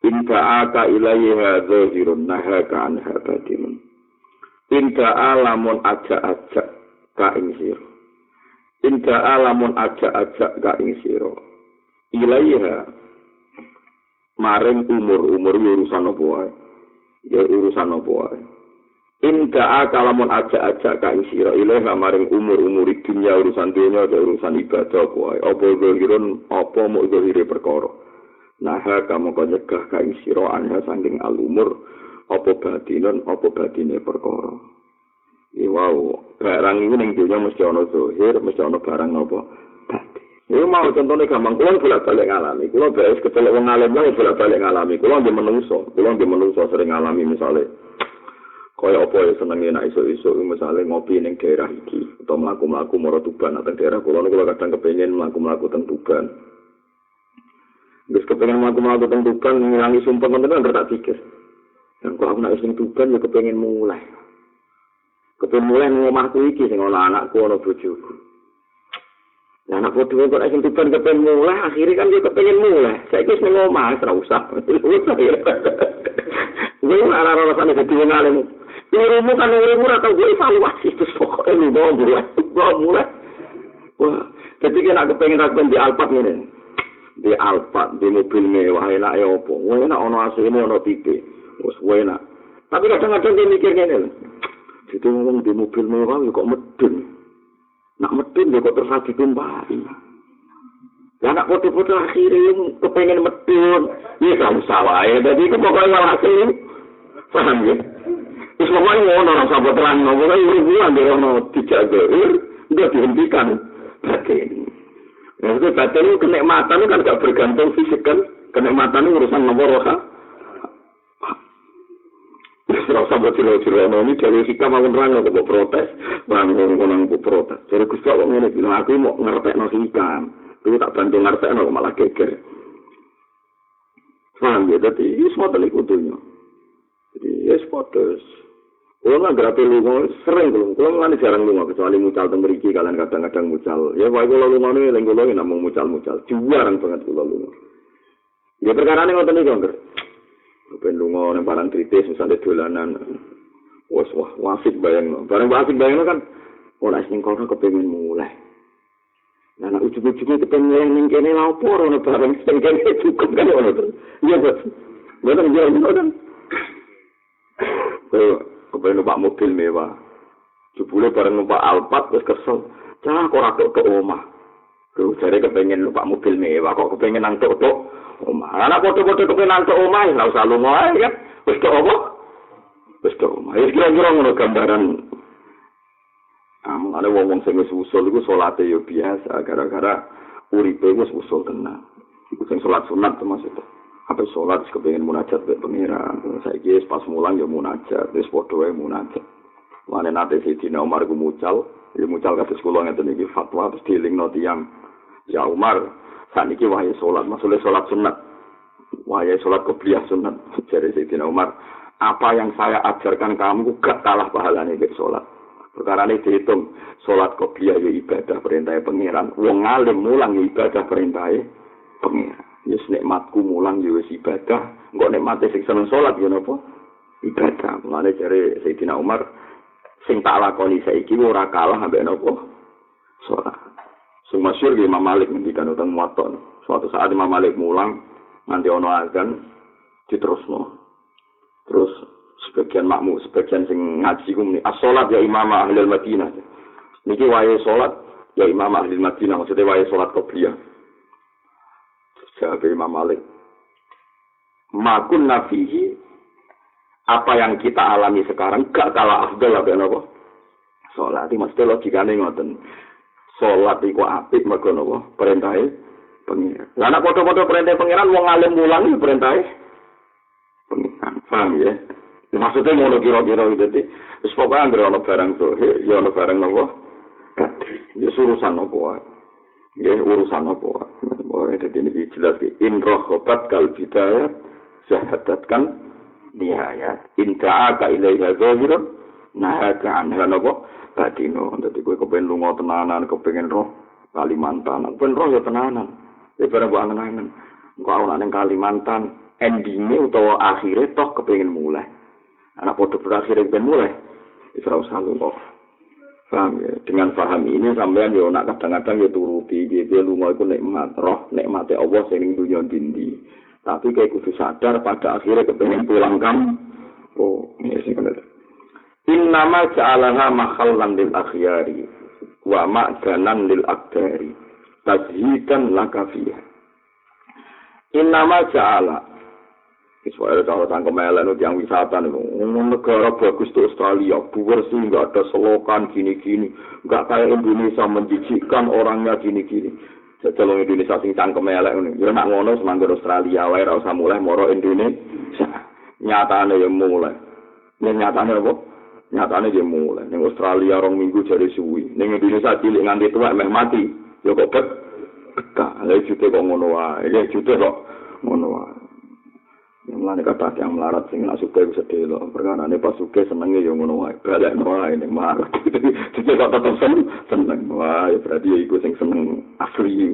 Speaker 1: Inka aka ilahi hadza zirun nahaka an habatin Inka alamun aja-aja ka ing sira. Inka alamun aja-aja ka ing sira. Ilaiha maring umur-umur urusan apa ya urusan apa wae Inka kalamun aja-aja ka isira ilaih maring umur-umur dunia urusan dunia atau urusan ibadah ae apa zahirun apa mau zahire perkara? Nah kamu kok nyegah ka isira anha saking alumur. Apa batinan apa batine perkara? Iki wow barang iki ning dunia mesti ana zahir mesti ana barang apa? Batin. Ini mau contohnya gampang, kulon bolak balik ngalami. Kulon beres kecelek wong alim lah, bolak balik ngalami. Kulon di menungso, kulon di menungso sering ngalami misalnya. Kaya apa ya senenge nek iso-iso misale ngopi ning daerah iki atau mlaku-mlaku maro tuban. Atau daerah kula niku kadang kepengin mlaku-mlaku teng tuban. Wis kepengin mlaku-mlaku teng tuban ngilangi sumpah ngoten kan tak pikir. Dan kok aku nek sing tuban ya kepengin mulai. Kepengin mulai ning omahku iki sing ana anakku ana bojoku. Nah, anak foto kok sing tuban kepengin mulai akhirnya kan dia kepengin mulai. Saya wis ning omah ora usah. Gue ora-ora rasane dadi wong alim. Urimu kan urimu ora tau gue evaluasi terus pokoknya lu mau mulai, mau mulai. Wah, ketika nak kepengen rakyat di Alphard ini, di Alphard, di mobil mewah, enak ya apa? Enak ono AC ini ono TV. Wes enak. Tapi kadang-kadang dia mikir gini. Itu ngomong di mobil mewah kok medun. Nak medun ya kok terus ditumpahi. Ya nak foto-foto akhirnya yang kepengen medun. Ya kamu salah ya. Jadi itu pokoknya hasil. Paham ya? Terus pokoknya ngono rasa terang. Pokoknya ribuan dia ono tidak geir. Udah dihentikan. Maksudnya batin itu kenikmatan kan gak bergantung fisik kan. Kenikmatan itu urusan nomor roha. Terus sampai cilo-cilo ini dari sikap mau nerang kok protes. Bangun konang kok protes. Jadi Gus kok ngene bilang aku mau ngertek no sikam. Itu tak bantu ngertek no malah geger. Paham ya? Jadi ini semua telik kutunya. Jadi ya sepotos. Kalau nggak gratis lu sering belum. Kalau nggak jarang lu kecuali mucal tembriki kalian kadang-kadang mucal. Ya kalau lu ngono lenggo lu namun mucal-mucal. Jarang banget kalau lu. Ya perkara ini nih kongker. Ben lunga ning barang kritis misalnya dolanan. Wes wah wasik bayang. Barang wasik bayang kan ora sing kono kepengin mulai. Nah, nak ujug-ujugnya kepengen ning kene lha opo ora barang sing kene cukup kan ono terus. Iya, Bos. Betul ya, betul. Kepengen numpak mobil mewah. Jebule bareng numpak Alphard wis kesel. Cah kok ora ke omah. Ku jare kepengen numpak mobil mewah kok kepengen nang tok omah. Ana foto-foto kepengen nang tok omah ora usah lunga ae kan. Wis tok apa? Wis tok omah. Wis kira-kira ngono gambaran. Amung ada wong-wong sing wis usul iku salate yo biasa gara-gara uripe wis usul tenan. Iku sing salat sunat termasuk. Apa sholat kepengen munajat be pengiran. Saya kira pas mulang ya munajat. Terus foto ya munajat. Mana nanti si Dina Umar gue mucal ya mucal kata sekolah ngerti nih fatwa terus dealing no tiang ya Umar saat ini wahai sholat. Maksudnya sholat sunat. Wahai sholat kebliah sunat jadi si Dina Umar. Apa yang saya ajarkan kamu gak kalah pahalanya ke sholat. Perkara ini dihitung. Sholat kebliah ya ibadah perintah pengiran. Wong ngalim mulang ya ibadah perintah pengiran Yes nikmatku mulang ya wis ibadah. Engko nikmate sing seneng salat ya napa? Ibadah. Mulane jare Sayyidina Umar sing tak lakoni saiki ora kalah ambek napa? Salat. Sing masyhur di Imam Malik ngendikan utang muwatta. Suatu saat Imam Malik mulang nanti ono azan diterusno. Terus sebagian makmum, sebagian sing ngaji ku muni as-salat ya Imam Ahli Madinah. Niki wae salat ya Imam Ahli Madinah maksudnya wae salat qobliyah. Jawab Imam Malik. Makun nafihi apa yang kita alami sekarang gak kalah afdal apa napa? Salat iki mesti logikane ngoten. Salat iku apik mergo napa? Perintahe pengiran. Lah nek padha-padha perintah pengiran wong alim mulang iki perintahe pengiran. Paham ya? Maksudnya ngono kira-kira gitu. Terus pokoknya ada barang tuh, ya ada barang nopo. Ya surusan nopo. Ya urusan apa? Oh, jadi ini jelas in rohobat kal bidayah syahadatkan nihayat. In ta'aka ilaiha zahir nahaka anha napa? Badino. Jadi gue kepengen lunga tenanan, kepengen roh Kalimantan. Kepengen roh ya tenanan. Ya barang buat angen-angen. Engkau awal Kalimantan. Endingnya atau akhirnya toh kepengen mulai. Anak podo berakhirnya kepengen mulai. Itu usah lu kok. Paham ya? Dengan paham ini sampean yo nak kadang-kadang yo turuti gitu lunga iku nikmat roh nikmate Allah sing ning dunya dindi. Tapi kayak kudu sadar pada akhirnya kepengen pulang kam. Oh, ini sing kena. Innama ja'alaha makhallan lil akhyari wa ma'danan lil akdari. Tazhidan laka fiha. Innama ja'ala Soalnya kalau tangkem melek itu yang wisata nih, negara bagus tuh Australia, bersih, nggak ada selokan gini-gini, nggak kayak Indonesia menjijikkan orangnya gini-gini. Kalau Indonesia sing cangkem melek ini, ya nak ngono semanggur Australia, wae rasa mulai moro Indonesia. Nyatane ya mulai. Yang nyatane apa? Nyatane dia mulai. Neng Australia rong minggu jadi suwi. Neng Indonesia cilik nganti tua meh mati. Ya kok bet. Betah. Lah jute kok ngono wae. Ya jute kok ngono wae. Mulane kata yang melarat sing nak suka bisa delo. Perkara ini pas suka senengnya yang ngono wae. Balik wae ini marah. Jadi kok tetap seneng, seneng. Ya berarti iku sing seneng asli.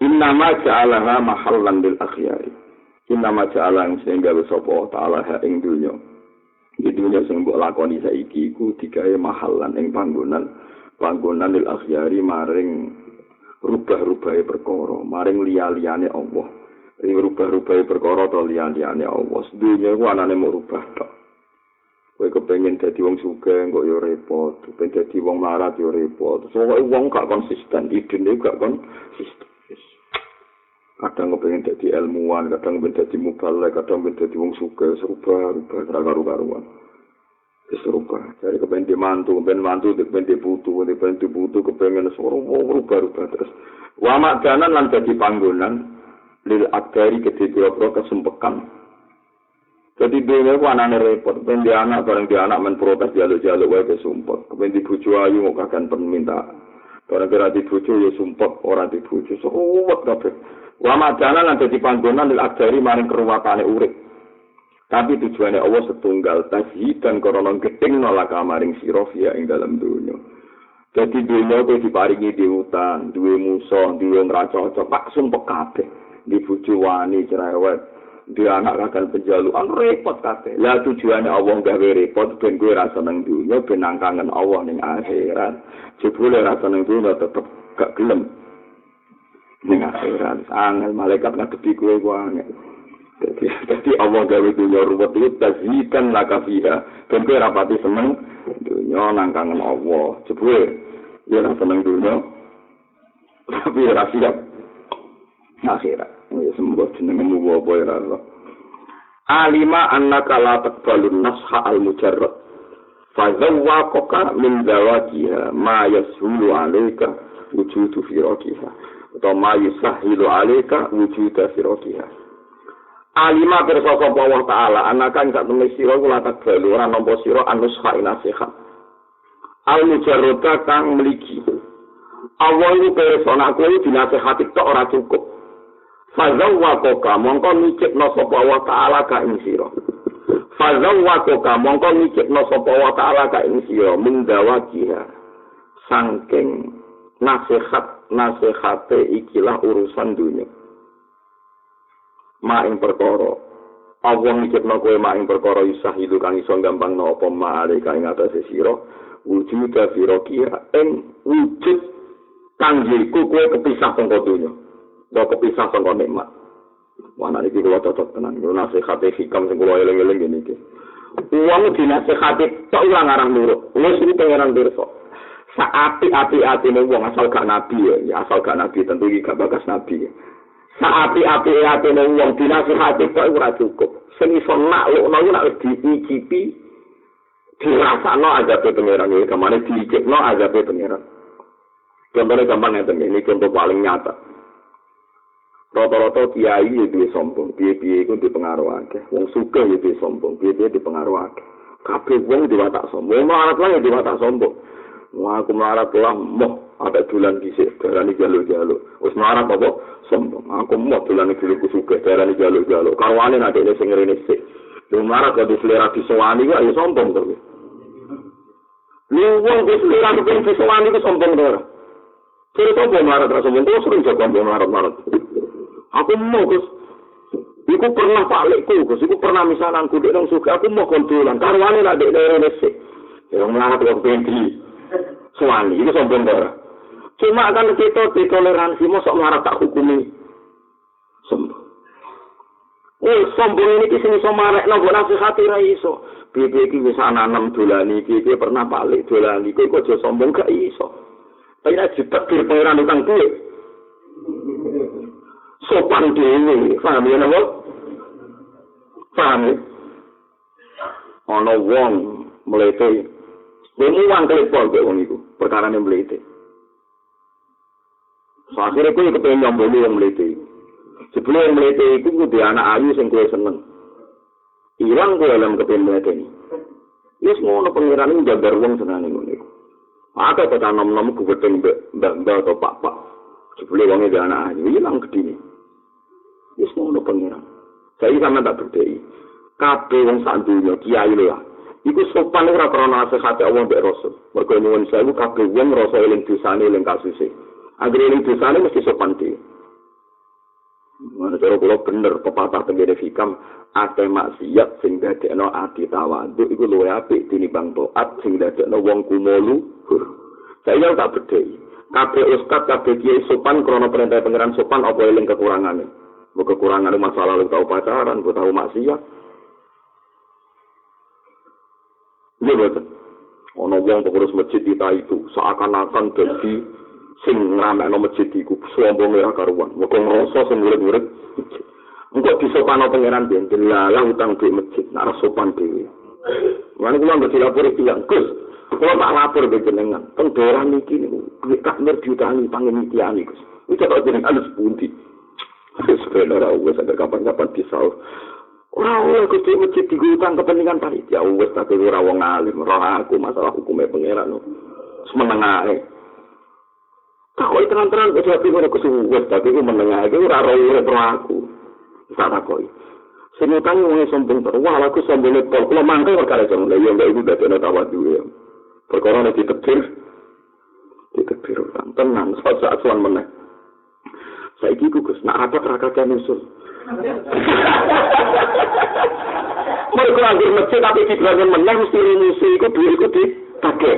Speaker 1: Inna ma ja'alaha mahallan lil akhyari. Inna ma ja'ala sehingga besopo ta'ala ha ing dunya. Di dunya sing mbok lakoni saiki iku digawe mahallan ing panggonan panggonan lil akhyari maring rubah-rubahe perkara maring liya-liyane Allah ing rubah-rubahe perkara to liya-liyane Allah. Dunya ku anane mau rubah tok kowe kepengin dadi wong sugih kok ya repot. Kepengin dadi wong larat ya repot. Soalnya wong gak konsisten idene gak konsisten. Kadang kepengin dadi ilmuwan kadang kepengin dadi mubalek kadang kepengin dadi wong sugih serubah-rubah karo-karuan serupa. Jadi kepengen di mantu, kepengen mantu, kepengen di putu, kepengen di putu, kepengen suara rubah-rubah terus. Wama danan lan jadi panggonan lil akdari kedhi pira-pira kesempekan. Jadi dhewe ku anane repot, kepengen di anak bareng di anak men protes jaluk-jaluk wae kesumpet. Kepengen di bojo ayu kok kagan permintaan. Barang kira di bojo ya sumpet ora di bojo. Suwet kabeh. Wama danan lan jadi panggonan lil akdari maring urip. Tapi tujuannya Allah setunggal dan korona gedeng nolak kamaring sirofia ing dalam dunia. Jadi dunia itu diparingi di hutan, dua musuh, dua neraca pak sumpah kabeh. Di buju wani cerewet, di anak akan penjaluan repot kabeh. Lah tujuannya Allah gawe repot, ben gue rasa neng dunia, ben kangen Allah ning akhirat. Jebule rasa neng dunia tetep gak gelem. Ning akhirat, angel malaikat ngadepi gue gue angel. Jadi Allah gawe dunia ruwet itu tazikan laka fiha. Dan kue rapati seneng dunia nangkangan Allah. Jebul, ya seneng dunia. Tapi ya siap. Akhirat. Ya sembuh jeneng muwa apa ya Allah. Alima annaka la taqbalun nasha al mujarrad. Fazawwaqaka min zawajiha ma yashulu alaika wujudu firakiha. Atau ma yusahilu alaika wujudu firakiha. alima pirsa sapa Allah taala anaka ing sak temne sira kula tak balu ora nampa sira anus fa nasihat al mujarrata kang mligi Allah iku pirsa nek kowe dinasehati tok ora cukup fazawwa koka mongko mikirno sapa Allah taala ka ing fazawwa koka mongko mikirno sapa Allah taala ka ing sira menggawa jiha. Saking nasihat nasihate ikilah urusan dunia. Ma ing perkara Allah mikirno kowe ma ing perkara isah itu kang iso gampangno apa ma ale kang atase sira. Wujud sira kia ing wujud kang yiku kowe kepisah saka donya kok kepisah saka nikmat Wana iki kula cocok tenan, kula nasihat hikam sing kula eling-eling ngene iki. Wong dinasehati tok ora ngarang nurut. Wis iki pengeran pirsa. Saapi-api atine wong asal gak nabi ya, asal gak nabi tentu iki gak bagas nabi ya. Saapi-api ati nang wong dinasihati kok ora cukup. Sing iso naklukno iku nek diicipi dirasakno ajabe pangeran iki kemana diicipno ajabe pangeran. Contohnya gampang ngeten ini contoh paling nyata. Rata-rata kiai ya duwe sombong, piye-piye iku di pengaruh akeh. Wong sugih ya duwe sombong, piye-piye di pengaruh akeh. Kabeh wong diwatak sombong, wong arat lah ya diwatak sombong. Wong aku melarat lah moh ada bulan dhisik darani jaluk-jaluk. Wis melarat apa? sombong. Aku mau dolan iki lugu suka daerah ini jaluk-jaluk. Karwane nak dene sing ngene sik. Lu marah kok diselera disowani kok ya sombong to. Lu wong wis selera kok disowani kok sombong to ora. Apa marah terus sombong terus sering jago marah-marah. Aku mau Gus. Iku pernah palikku, Gus. Iku pernah misalan kudu nang suka aku mau kontulan. Karwane nak dene ngene sik. Ya marah kok pengen di Suwani, ini sombong to Cuma kan kita ditoleransi, mosok marah tak hukumi. Sombong. Oh, sombong ini kisah iso marek, nopo nasihati ra iso. Bibi iki wis nanam dolani iki, iki pernah balik dolani kok aja sombong gak iso. Tapi nek ditekir pangeran utang duit. Sopan dhewe, paham ya nopo? Paham? Ana wong mlete. Dene wong telepon kok wong iku, perkara ne mlete. So, akhirnya kue kepengen nyomboli yang meliti. Sebelum yang meliti itu kudu anak ayu sing kue seneng. Hilang kue dalam kepengen meliti ini. Ini semua pengiran ini jaga ruang senang ini. Ada kata nom-nom keteng mbak-mbak atau pak-pak. Sebelum di anak ayu, hilang ke pengiran. Saya sama tak berdei. Kabeh wong sak dunya kiai lho Iku sopan ora krana nasihate Allah mbek Rasul. Mergo nyuwun sewu kabeh wong rasa eling dosane eling kasuse. Agar ini dosanya mesti sopan di. Mana cara kalau bener pepatah tenggere hikam ate maksiat sing dadekno ati tawadhu iku luwe apik tinimbang taat sing dadekno wong kumolu. Saya tak bedhei. kabeh ustad kabeh kiai sopan krana perintah pangeran sopan apa eling kekurangane mbok kekurangane masa lalu tau pacaran mbok tau maksiat Iya betul. Ono wong pengurus masjid kita itu seakan-akan jadi sing ngramekno masjid iku sombong ora karuan. Moko ngrasa sing murid-murid. Engko disopano pangeran ben lah utang di masjid nek sopan dhewe. Mana kula nggak dilapor bilang, Gus, kula tak lapor be jenengan. Teng daerah niki niku duit tak mir diutangi panginitian Gus. Itu kok jenengan harus pundi. Sebenarnya wes ada kapan-kapan pisau. Ora oleh Gusti masjid digutang kepentingan panitia wis tapi ora wong alim, roh aku masalah hukumnya pangeran. Semenengae. Tak kok terang-terang wis tapi ora kesuwes tapi ku menengae ora roh roh aku. Tak takoi. Sing utang wong sombong terus, wah aku sombong kok kula mangke perkara jeng lha enggak iku dadi ana tawat duwe. Perkara nek ditepir utang tenan suan meneh. Saiki ku Gus, nak apa rakakan usul. Mereka anggur masjid tapi di belakang menang mesti musuh itu dua itu di pakai.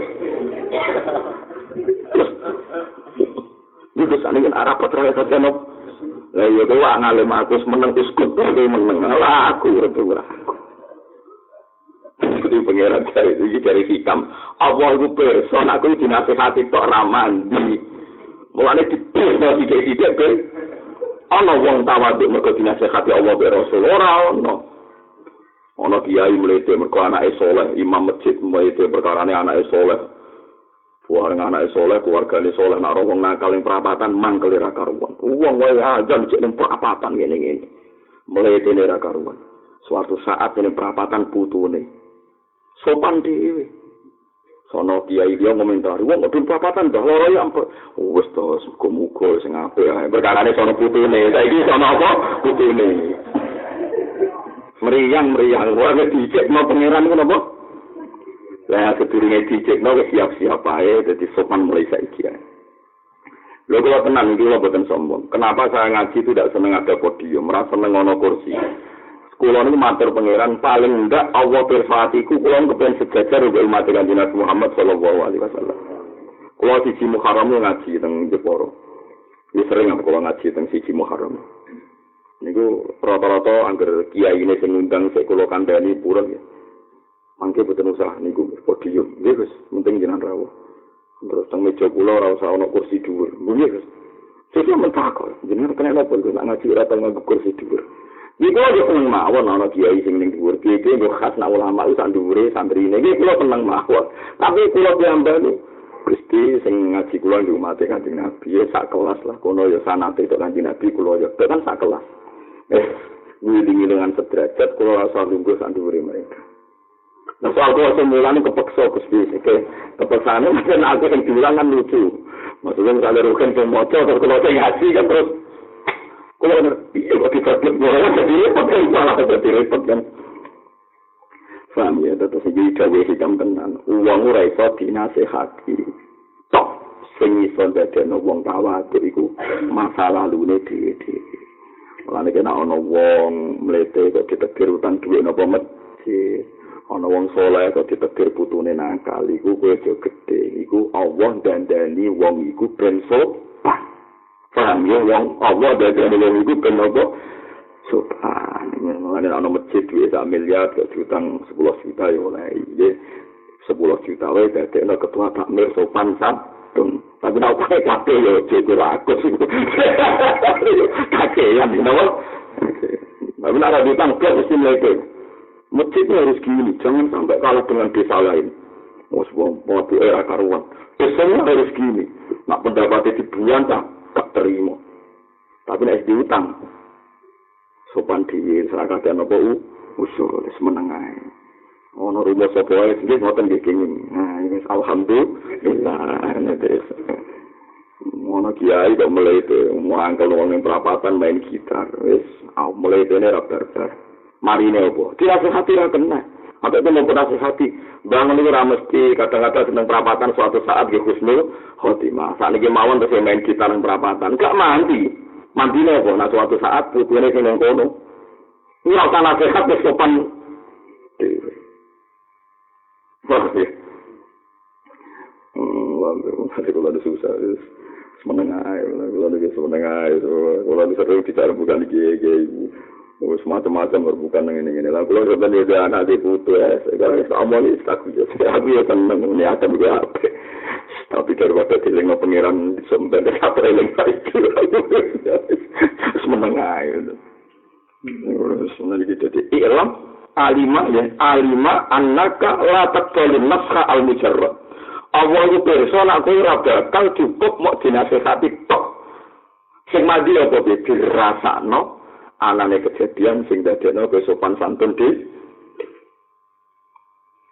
Speaker 1: Terus ini kan arah patra ya saja no. Lah ya tuh ngalim aku menang uskut lah aku itu aku. Jadi pengiran dari itu dari hikam. Allah itu person aku dinasihati tok ramandi. Mulane dipesno sithik-sithik ana wong tawaduk mergo dinasehati Allah be Rasul ora ana ana kiai mlete mergo anake saleh imam masjid mlete perkarane anake saleh Buang anak soleh, keluarga soleh, nak wong nakal yang perapatan, mangkel ira karuan. Uang wae aja cek yang perapatan. Mulai ini ira karuan. Suatu saat ini perapatan putu nih. Sopan dewi. Sono kiai dia komentari wong kudu papatan dah loro ya ampun wis to muga-muga sing apik ae. Perkarane sono putune. Saiki sono apa? Putune. Meriang meriang. Wae dicek mau pangeran ngono apa lah keturunge dicek mau siap-siap ae dadi sopan mulai saiki ae. Lho kalau tenang, ini lo bukan sombong. Kenapa saya ngaji itu tidak seneng ada podium, merasa seneng ngono kursi. Kulo niku matur pangeran paling ndak Allah bersatiku kulo kepen sejajar uga umat kanjeng Nabi Muhammad sallallahu alaihi wasallam. Kulo siji Muharram ngaji teng Jeporo. Ini sering aku kulo ngaji teng siji Muharram. Niku rata-rata angger kiai ini sing ngundang sik kulo kandhani purun ya. Mangke boten usah niku podium. Nggih Gus, penting jenengan rawuh. Terus teng meja kula ora usah ana kursi dhuwur. Nggih Gus. Sesuk mentakon, jenengan kena napa ngaji ora teng kursi dhuwur. Iki kula yo seneng mawon ana kiai sing ning dhuwur iki yo khas nak ulama iku sak dhuwure santrine iki kula seneng mawon. Tapi kula piyambak Gusti sing ngaji kula di umat kanjeng Nabi ya sak kelas lah kono yo sanate tok kanjeng Nabi kula yo tekan sak kelas. Eh, ngilingi dengan sederajat kula rasa lungguh sak dhuwure mereka. Nah, soal kula semulane kepeksa Gusti oke. Kepeksane mungkin aku sing diulang kan lucu. Maksudnya misalnya rugen ke moco, terus kalau saya ngaji kan terus Paham ya, tetap saja gawe hikam tenan. Uang ora iso dinasehati. Tok sing iso dadekno wong tawaduk iku masa lalune dhewe-dhewe. Mulane kena ana wong mlete kok ditetir utang dhuwit napa masjid. Ana wong saleh kok ditetir putune nakal iku kowe aja gedhe. Iku Allah dandani wong iku ben sopan. Paham ya wong Allah dadi wong iku ben apa? Sopan ngene ana masjid duwe sak miliar ke utang 10 juta ya oleh iki 10 juta wae dadi ana ketua takmir sopan sabun tapi nek kok kate yo cek aku kate ya dino tapi nek ada utang ke mesti mlete masjid harus gini jangan sampai kalah dengan desa lain. Mus wong podo era karuan. Pesennya harus gini. Nak pendapatnya dibuang tak terima. Tapi nek diutang sopan dhewe seraka den apa usul wis meneng ae. Ono rumah sapa wae sing ngoten nggih kenging. Nah, ini alhamdulillah. Ono kiai kok mulai itu, mau angkel yang perapatan main gitar, wis, mulai itu ini rabar-rabar. Mari ini apa? Dinasihati ra kena. Atau itu mau hati. Bangun itu mesti kadang-kadang senang perapatan suatu saat di husnul khotimah. Saat ini mawon terus main gitar yang perapatan. Gak mandi. Mandi kok. Nah suatu saat putune sing nang kono. Ini ora nasihat wis sopan. Wah, ya. Hmm, wah, kalau ada susah. Semeneng ae, kula niki semeneng ae. Kula niki sering bicara bukan iki iki. Wes macam-macam berbukan dengan ini. Lah kula sampeyan yo anak di putu ya. Sekarang sama ni aku yo. Aku yo seneng ini akan juga apa. Tapi daripada dilengno pangeran sampeyan apa eling itu. Semeneng ae. Semeneng iki dadi ilam alima ya alima annaka la taqbalu nafsa al mujarrad Allah itu perso nak kowe ora bakal cukup mau dinasehati tok. Sing mandi apa piye dirasakno anane kejadian sing dadekno kowe sopan santun di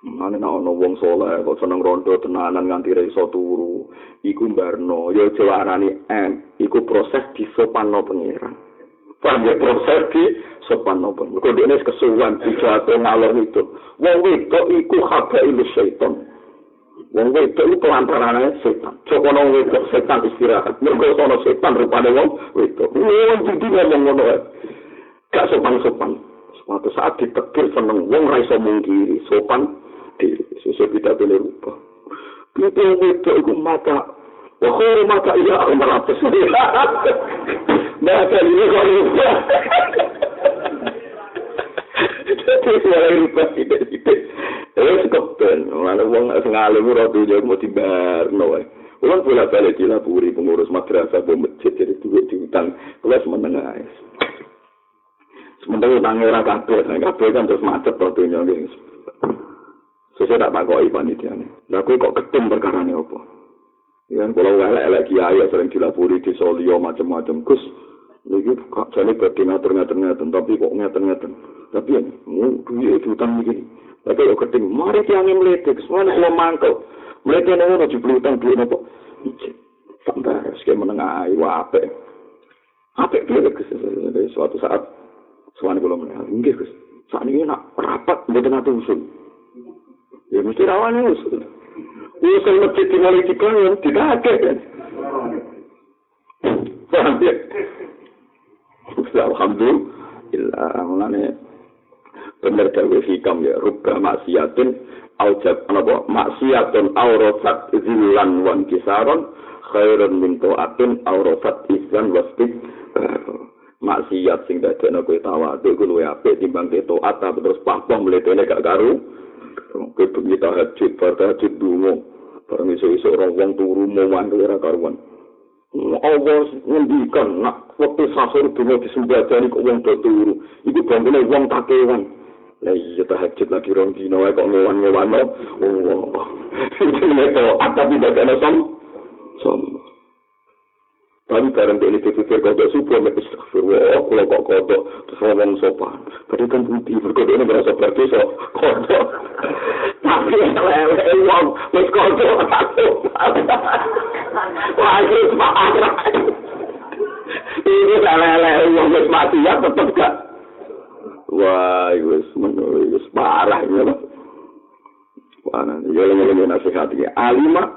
Speaker 1: Ane nak ono wong soleh kok seneng rondo tenanan nganti ra iso turu. Iku barno, ya jawarani em, iku proses disopanno pangeran. Paham ya proses di sopanno pangeran. Kok dene kesuwan dijatuh ngalor itu. Wong wedok iku habail syaitan. Wong wedok iku pelantarane setan. Coba nang wedok setan istirahat. Mergo sono setan rupane wong wedok. Wong jadi ngomong ngono ae. Gak sopan-sopan. Suatu saat ditekir seneng wong ra iso mungkiri sopan diri. Sesuai tidak boleh. Itu wong wedok iku mata Wah, mata iya merapes. Mata ini kok Jadi mulai rupa tidak-tidak. Wis keben, ana wong sing alim ora duwe mau dibarno wae. Wong bola balik di lapuri pengurus madrasah bo masjid jadi duwe diutang kelas menengah. Sementara utang ora kabeh, nek kabeh kan terus macet to dunya iki. Sesuai tak pakai panitia nih. Nah, kok ketum perkara ini apa? Ya, kalau elek-elek kiai sering dilapuri di solio macam-macam. Gus, ini kok jadi berarti ngatur-ngatur-ngatur, tapi kok ngatur-ngatur. Tapi ya, mau duit utang begini. Tapi yo keting, mari tiang mletek, semua nek lo mangkel. Mletek nek ono jebul utang duit nopo? Sampai sekali menengah ayu ape. Ape piye Gus? Suatu saat suami kula menengah, nggih Gus. Saat ini nak rapat mboten ate usul. Ya mesti rawane usul. Usul masjid dimulai dibangun, tidak ada kan? Alhamdulillah, bener dawe hikam ya rubah maksiatin aujab apa maksiatun aurafat zilan wan kisaron khairun min ta'atin aurafat izan wastik maksiat sing dadekno kowe tawadhu ku luwe apik timbang taat tapi terus pahpong mletene gak karu. Kowe bengi tahajud bar tahajud dungo bareng iso-iso ora wong turu mowan ora karuan. Allah ngendikan nak waktu sahur dungo disembadani kok wong do turu. Iku bangkune wong takewan Lah iya tahajud lagi rong dino kok ngewan-ngewan no. Oh. Ini to apa tidak ada som? Som. Tapi bareng ini pikir kodok subuh mek astagfirullah kula kok kodok ngomong sopan. Padahal kan putih berkodok ini berasa berarti so kodok. Tapi lele wong wis kodok Wah, ini parah. Ini lele wong wis mati ya tetep gak wah wis menawa wis parah ya Wah, ya lagi nasihat ya. Alima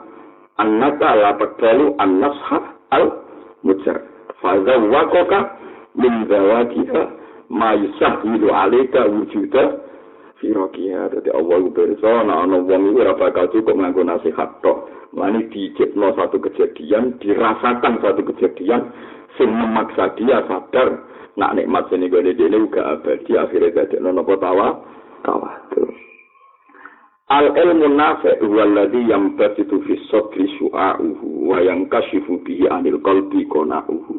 Speaker 1: annaka la taqbalu an-nafha al-mujar. Fadha wakoka min zawatiha ma yusahidu alaika wujuda firokiha. Jadi Allah berso, nah ana wong iku ora bakal cukup nganggo nasihat tok. Mani dicipno satu kejadian, dirasakan satu kejadian sing memaksa dia sadar nak nikmat sini gue dene uga abadi akhirnya gak ada nopo tawa tawa. Al ilmu nafe waladi yang bersitu fi sotri su'a'uhu wa yang kashifu bihi anil qalbi kona'uhu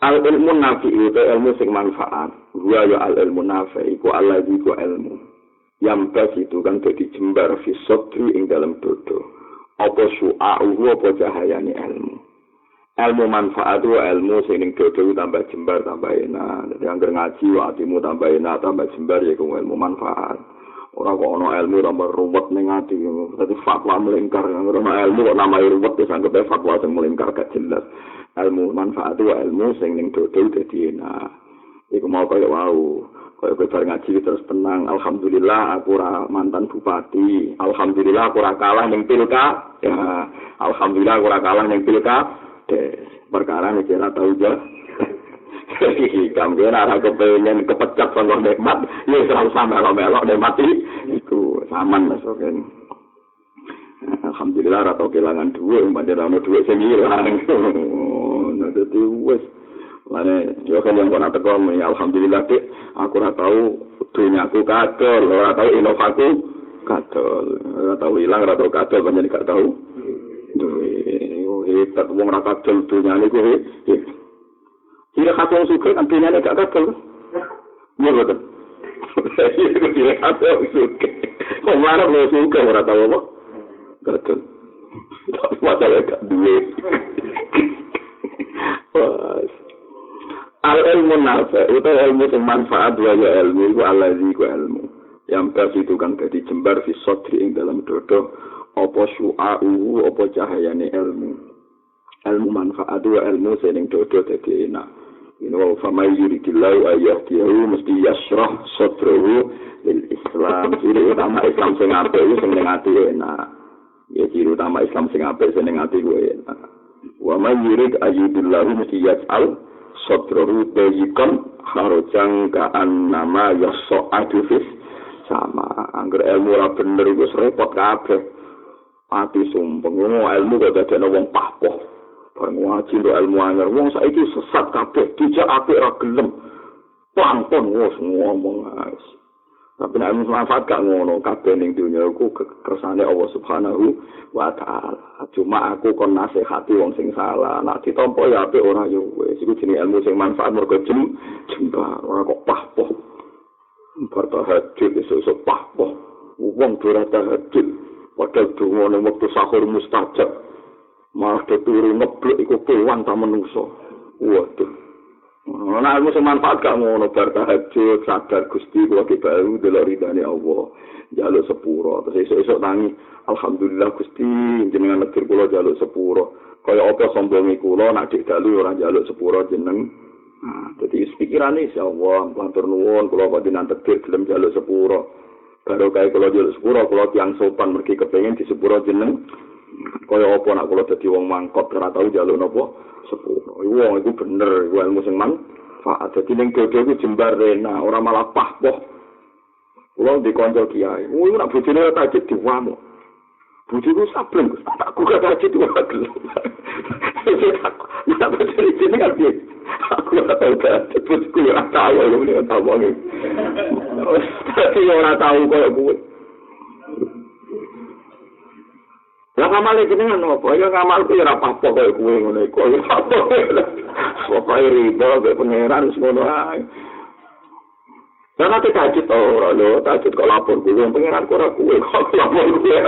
Speaker 1: al ilmu nafi itu ilmu sing manfaat. Wa ya al ilmu nafe iku Allah iku ilmu. Yang bersitu kan jadi jembar fi sotri ing dalam dodo. Apa su'a'uhu apa cahayani ilmu ilmu manfaat itu ilmu sing ning tambah jembar tambah enak. Jadi anggar ngaji atimu tambah enak tambah jembar ya kuwi ilmu manfaat. Ora kok ana ilmu tambah ruwet ning ati. Dadi fatwa melingkar ana ilmu kok namai ruwet wis anggap fatwa sing melingkar gak jelas. Ilmu manfaat itu ilmu sing ning dodo dadi enak. Iku mau kaya wau. Kaya kowe ngaji terus tenang. Alhamdulillah aku ora mantan bupati. Alhamdulillah aku ora kalah ning pilka. Ya, alhamdulillah aku ora kalah ning pilka. Perkara ini kira tahu aja. Kamu kira aku pengen kepecat sama nikmat, ya selalu sama melok melok nikmat itu sama masuk alhamdulillah ora tau kelangan duit. Pancen ora ono duit sing ilang nah dadi wis Lane, yo kan yang kena teko alhamdulillah dek, aku ora tau dunyaku kadol, ora tau inovaku kadol, ora tau ilang, ora tau kadol, banyak gak tau. Hebat, wong ora kadol dunya niku he. Tidak kata wong suka kan dunya gak kadol. Betul. Tidak kata wong suka. Kok marah wong suka ora tau apa? Kadol. Gak duwe. Wah, al ilmu nafa itu ilmu sing manfaat wa ya ilmu itu alazi ku ilmu yang pers itu kan jadi jembar fi sotri ing dalam dodo apa syu'a'u apa cahayane ilmu ilmu manfaat wa ilmu sing dodo dadi enak. Ini wa famai yuridillahu ayyahdiyahu mesti yasrah sotrahu lil islam. Ciri utama islam sing apik itu sing ati enak. Ya ciri utama islam sing apik sing ati enak. Wa may yurid ayyudillahu mesti yas'al sotrohu bayikon harujang kaan nama yoso adufis sama. Angger ilmu ora bener iku repot kabeh. Mati sumpeng. Ilmu kok wong pahpoh bareng ngaji ndo ilmu anyar wong saiki sesat kabeh dijak apik ora gelem pangpon wis ngomong guys Tapi nek manfaat gak ngono, kabeh ning dunya iku kersane Allah Subhanahu wa taala. Cuma aku kon nasihati wong sing salah. Nek ditampa ya apik ora yo wis iku jenenge ilmu sing manfaat mergo jem jembar ora kok pahpoh. Bertahajud iso-iso pahpoh. Wong ora tahajud. Padahal donga ning wektu sahur mustajab. Malah turu ngeblek iku kewan ta menungso. Waduh. Nah, ilmu sing manfaat gak ngono bar tahajud, sadar Gusti kula ki baru delok ridane Allah. Jaluk sepuro, terus esuk-esuk tangi, alhamdulillah Gusti jenengan negir kula jaluk sepuro. Kaya apa sombonge kula nak dik dalu ora jaluk sepuro jeneng. Nah, dadi pikirane insyaallah matur nuwun kula kok dinan tegir gelem jaluk sepuro. Baru kaya kula jaluk sepuro, kula tiyang sopan mergi kepengin di sepuro jeneng. Kaya apa nak kula dadi wong mangkot ora tau jaluk napa? sepuluh. Wong iku bener, iku ilmu sing manfaat. Dadi ning dodo iku jembar rena, ora malah pahpoh. Kulo di kanca kiai, wong nak bojone tajid diwamu. Bojoku sableng, tak kuwi tajid ora gelem. Nak bojone iki nek piye? Aku ora tau tajid, bojoku ora tau, ora tau wong. Ora tau koyo kuwi. Lah ngamal jenengan opo? Ya ngamal ku ora apa-apa koyo kowe ngene iku. Pokoke riba be pangeran semono ae. Lah nek tajid to ora lho, tajid kok lapor kuwi pangeran kok ora kuwe kok lapor kuwe.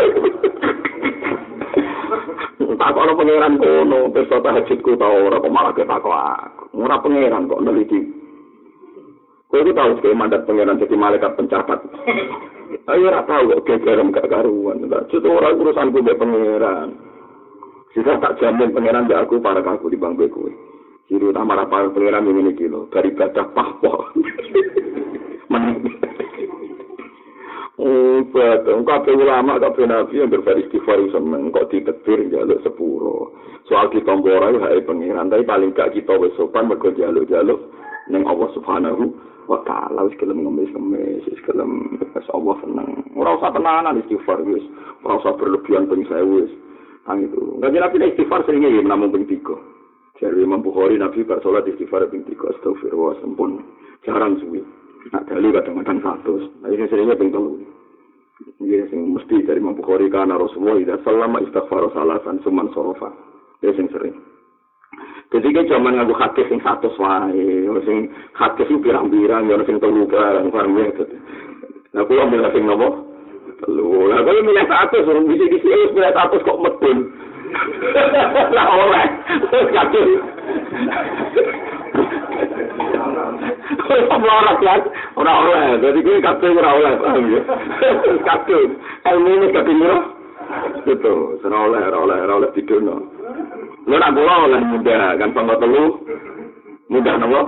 Speaker 1: Tak kok pangeran kono, terus tajid ku to ora kok malah ketak aku. Ora pangeran kok neliti. Kowe itu tahu sekali mandat pangeran jadi malaikat pencatat. Ayo ora tahu kok gegerem gak karuan. Itu orang urusan gue pangeran. Sisa tak jamin pangeran gak aku para aku di bangku gue. Jadi utama para pangeran yang ini kilo dari badah pahpo. Oh, betul. Kabeh ulama, kabeh nabi yang beristighfar seneng kok ditetir jaluk sepuro. Soal kita mbora hai pangeran, tapi paling gak kita wis sopan mergo jaluk-jaluk ning Allah Subhanahu wa taala wis kelem ngemis-ngemis wis kelem wis Allah seneng. Ora usah tenanan istighfar wis. Ora usah berlebihan ping sewu wis. Nang itu. Enggak nabi istighfar seringnya ya namun ping tiga. Jadi Imam Bukhari Nabi bar sholat istighfar ping tiga. Astagfirullah sempun jarang suwi. Nak dali kadang-kadang satu nah ini seringnya ping telu. Iya, sing mesti dari Imam Bukhari karena Rasulullah tidak selama istighfar salasan suman sorofa. Ya sing sering. Jadi kan zaman ngaku hadis sing satu wae, sing hadis sing pirang-pirang, ya sing telu barang paham ya. Nah, kula milih sing nopo? Telu. Lah kalau milih satu suruh bisa di sini milih satu kok medun. Lah oleh. Kadung. Ora ora kan, ora oleh. Jadi kuwi kabeh ora oleh, paham ya. Kadung. Ilmu ini kadung Betul, ora oleh, ora oleh, ora oleh didono. Lu nak kula oleh muda kan pangkat telu. Muda napa?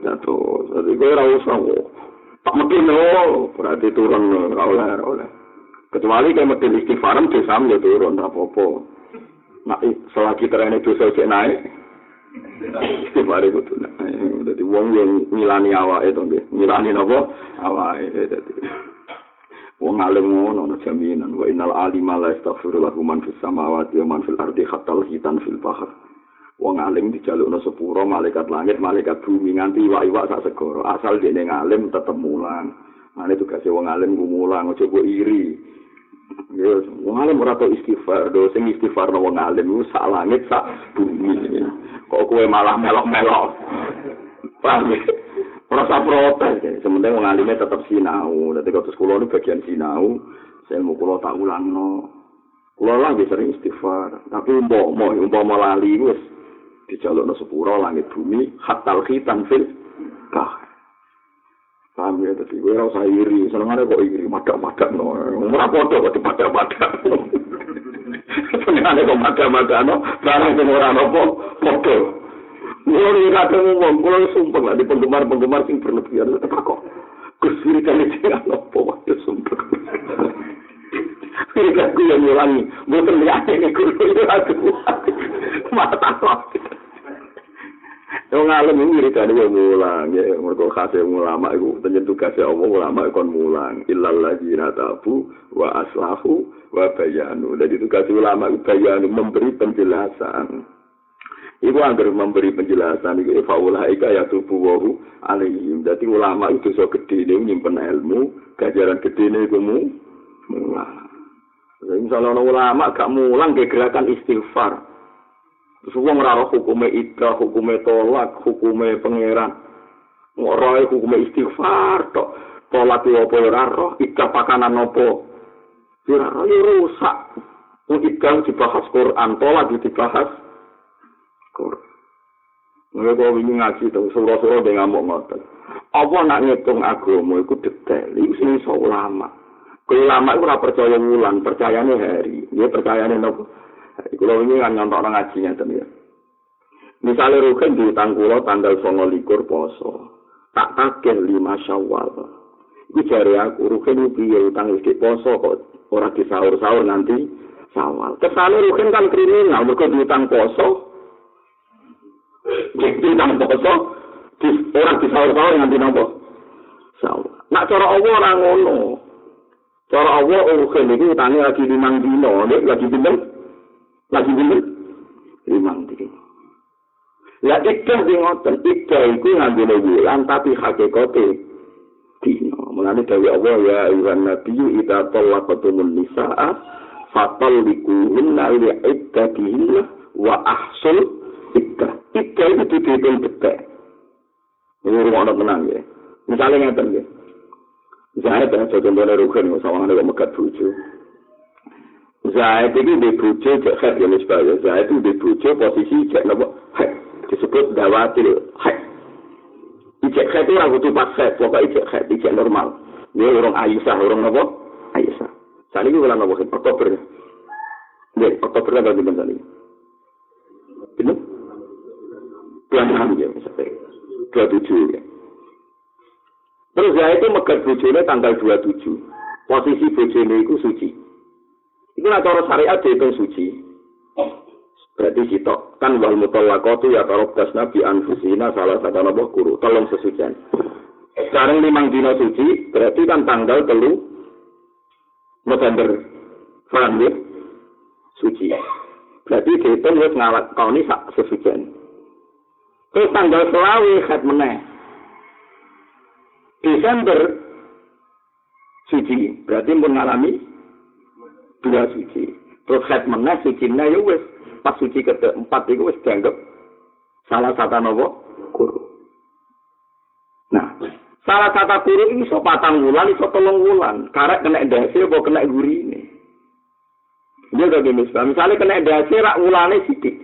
Speaker 1: Jatuh. Jadi gue ora usah. Tak mungkin no, berarti turun ora oleh, ora oleh. Kecuali kayak mesti istighfaran dosa ya turun ora apa-apa. Nah, selagi terene dosa cek naik. Istighfar itu tuh. Jadi wong yang milani awake to nggih. Milani napa? Awake dadi. Wong alim ngono ana jaminan. Wa innal alima la yastaghfiru lahu man fis samawati wa man fil ardi hatta hitan fil bahr. Wong alim dijalukno sepuro malaikat langit malaikat bumi nganti iwak-iwak sak segoro asal dene ngalim tetep mulang. Ane tugas wong alim ku mulang aja kok iri. Ya wong alim ora tau istighfar. Do sing istighfar wong alim ku sak langit sak bumi. Kok kowe malah melok-melok? Paham ora usah protes sementing wong alime tetep sinau. Dadi kok sekolah ini bagian sinau. Saya mau kulo tak ulang no kulo lagi sering istighfar. Tapi umpama umpama lali wis dijalukno sepuro langit bumi hatal khitan fil kah paham ya? Tadi gue rasa iri. Seneng kok iri madak-madak no ora padha kok dipadak-padak. Seneng kok madak-madak no barang sing ora nopo padha Kulo iki kadang ngomong, kulo sumpah lah di penggemar-penggemar sing berlebihan tetep kok. Kusiri kali sing apa wae sumpah. Kiri aku yang ngulangi, boten lihat ini kulo itu aku. Mata kok. Wong alim iki wiridane wong mulang, ya mergo khase ulama iku tenyen tugas Allah ulama kon mulang. Illal ladzina tabu wa aslahu wa bayanu. Jadi tugas ulama bayanu memberi penjelasan. Iku anggar memberi penjelasan iku faulah ika ya tubuh wahu alaihim. Jadi ulama itu so gede ini nyimpen ilmu, gajaran gede ini iku mu mulang. Misalnya ulama gak mulang ke gerakan istighfar. Terus wong ora roh hukume ida, hukume tolak, hukume pangeran. Ora hukume istighfar tok. Tolak yo apa ora roh, ida pakanan apa. Yo rusak. Ida dibahas Quran, tolak dibahas Nggak kau ini ngaji tuh, suruh-suruh dia ngamuk ngotot. Apa nak ngitung agama itu detail, itu sini ulama. Kalau ulama itu percaya bulan, percayanya hari. Dia percayanya nopo. Kulo ini kan nyontok orang ngajinya tuh ya. Rukin diutang kulo tanggal songo likur poso, tak takir lima syawal. Ini jari aku, Rukin itu piye utang istri poso kok orang di sahur-sahur nanti syawal. Kesannya Rukin kan kriminal, mereka diutang poso. Diutang poso, di, orang di sahur-sahur nanti nopo syawal. Nak cara Allah orang ngono. Cara Allah Rukin itu utangnya lagi limang dino, lagi pinter. lagi dulu limang dino. Ya ikah di ngoten, ikah itu ngambil bulan tapi hakikate dino. Mulane dari Allah ya ayuhan nabi ida tolak ketumun nisa'a fatal likuhunna li'iddatihinna wa ahsul ikah. Ikah itu dihitung betek. Ini rumah tenang ya. Misalnya ngeten ya. Misalnya ya, contohnya Rukin, sama ada megat bujuk. Zaid itu di bojo cek head ya misbah ya. Zaid itu di bojo posisi cek nopo head. Disebut dawatil head. Ijek head itu ragu tuh pas head. Pokoknya ijek head. Ijek normal. Ini orang Aisyah. Orang nopo? Aisyah. Saat ini nopo head. Oktober. Ini Oktober berarti bentar ini. Ini? Bulan enam ya misalnya. Dua tujuh ya. Terus Zaid itu megat bojone tanggal 27. Posisi bojone itu suci. Itu lah cara syariat dihitung suci. Berarti sitok. Kan wal mutallaqatu ya tarabdas nabi anfusina salah satu nabuh guru. Tolong sesucian. Sekarang limang dino suci, berarti kan tanggal telu November. Paham ya? Suci. Berarti dihitung wis ngawat kau ini sak sesucian. Terus tanggal selawi khat meneh. Desember suci. Berarti pun ngalami dua suci. Terus head meneh suci nah ya wis pas suci keempat itu wis dianggap salah satu nopo guru. Nah, salah satu guru ini so patang wulan, iso tolong wulan. Karek kena dasi apa kena guri ini. Dia udah gini, misalnya kena dasi rak wulane sidik.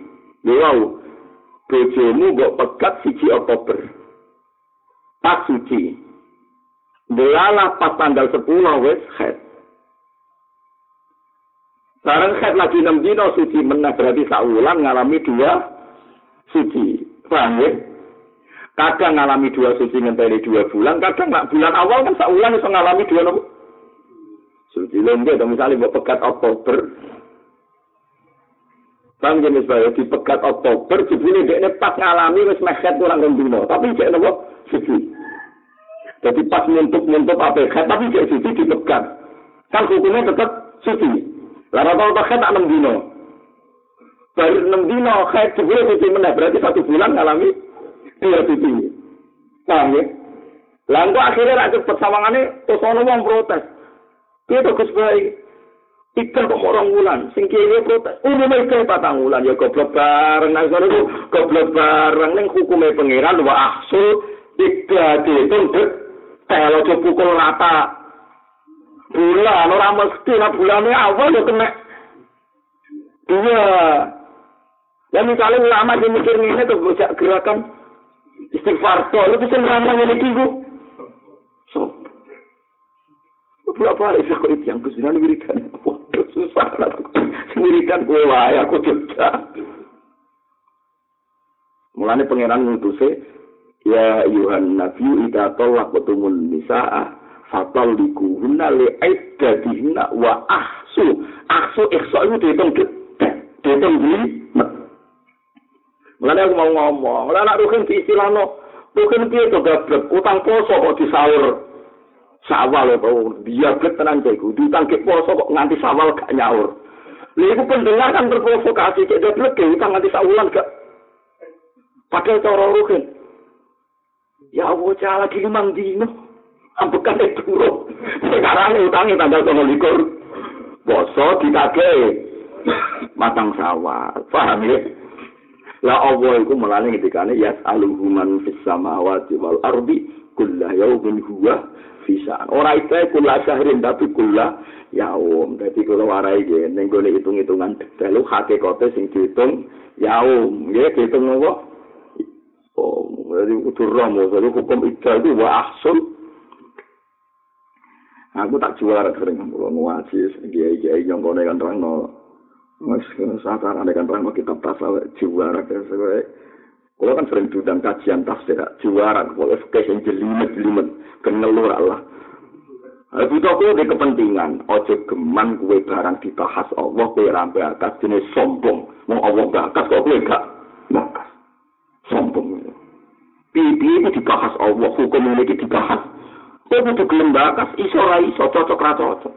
Speaker 1: Dia wow, bojomu kok pegat siji Oktober. Pas suci. Delalah pas tanggal 10 wis head. Barang head lagi enam dino suci meneh berarti saulan ngalami dua suci. Paham ya? Kadang ngalami dua suci ngenteni dua bulan, kadang nggak bulan awal kan saulan bisa ngalami dua nopo. Suci lembek misalnya buat pekat Oktober. Bang jenis bayo di pekat Oktober, jebule dia pas ngalami wis meh kurang dino, tapi cek nopo suci. Jadi pas muntuk-muntuk apa tapi cek suci di pekat. Kan hukumnya tetap suci. Rata-rata haid tak 6 dino. Baru 6 dino haid jebule suci meneh berarti satu bulan ngalami dua suci. Paham ya? Engko akhirnya ra cepet sawangane terus ono wong protes. Piye to Ikan kok orang wulan, sing kiri protes. Umumnya ikan patang wulan, ya goblok bareng. Nah, soalnya itu goblok bareng. Neng hukumnya pengiran, wa ahsu, ikan itu. Kalau coba pukul rata. Bulan, orang mesti lah bulannya awal ya kena. Iya. Ya misalnya ulama yang mikir ini tuh bisa gerakan istighfar. So, lu bisa ngeramal ini tigu. So, Berapa hari saya kok yang kesulitan wiridan? Susah. Wiridan gue wae, aku juga. Mulanya pangeran ngutuse, ya Yuhan Nabi ida tolak betumun nisa'a fatal dikuhuna li aiddadihna wa ahsu. Ahsu ihsa itu dihitung dihitung di Mulanya aku mau ngomong, mulanya anak rukin di istilah no, rukin dia utang poso kok disaur. Sawal apa dia blek tenan cek. Diutang ke poso kok nganti sawal gak nyaur. Lha iku pendengar kan terprovokasi. Cek dia blek utang nganti sawulan gak. Pakai cara rugen ya Allah cala lagi limang dino. Ambekan itu sekarang utangnya tanggal tanggal likur. Poso dikake matang sawal. Paham ya? La Allah iku melane ngendikane yas'aluhuman fis samawati wal ardi kullu yawmin huwa bisa. Ora itu kula syahrin tapi kula yaum. Dadi kula warai nggih ning gone hitung-hitungan detail hakikate sing dihitung yaum. Nggih dihitung apa? Oh, jadi utur romo, jadi hukum ijal itu wa ahsul. Aku tak juara sering kalau ngaji, kiai-kiai yang kau kan terang no, mas saat ada kan terang kitab tasawuf juara kayak Kalau kan sering diundang kajian tafsir, juara, kalau fikih yang jelimet jelimet, kenelur Allah. Aku di kepentingan, ojo geman kue barang dibahas Allah, kue rampe atas jenis sombong. Mau Allah bakas kok kue gak bakas. Sombong. Pipi itu dibahas Allah, hukum ini dibahas. Kue butuh gelem bakas, iso ra iso, cocok ra cocok.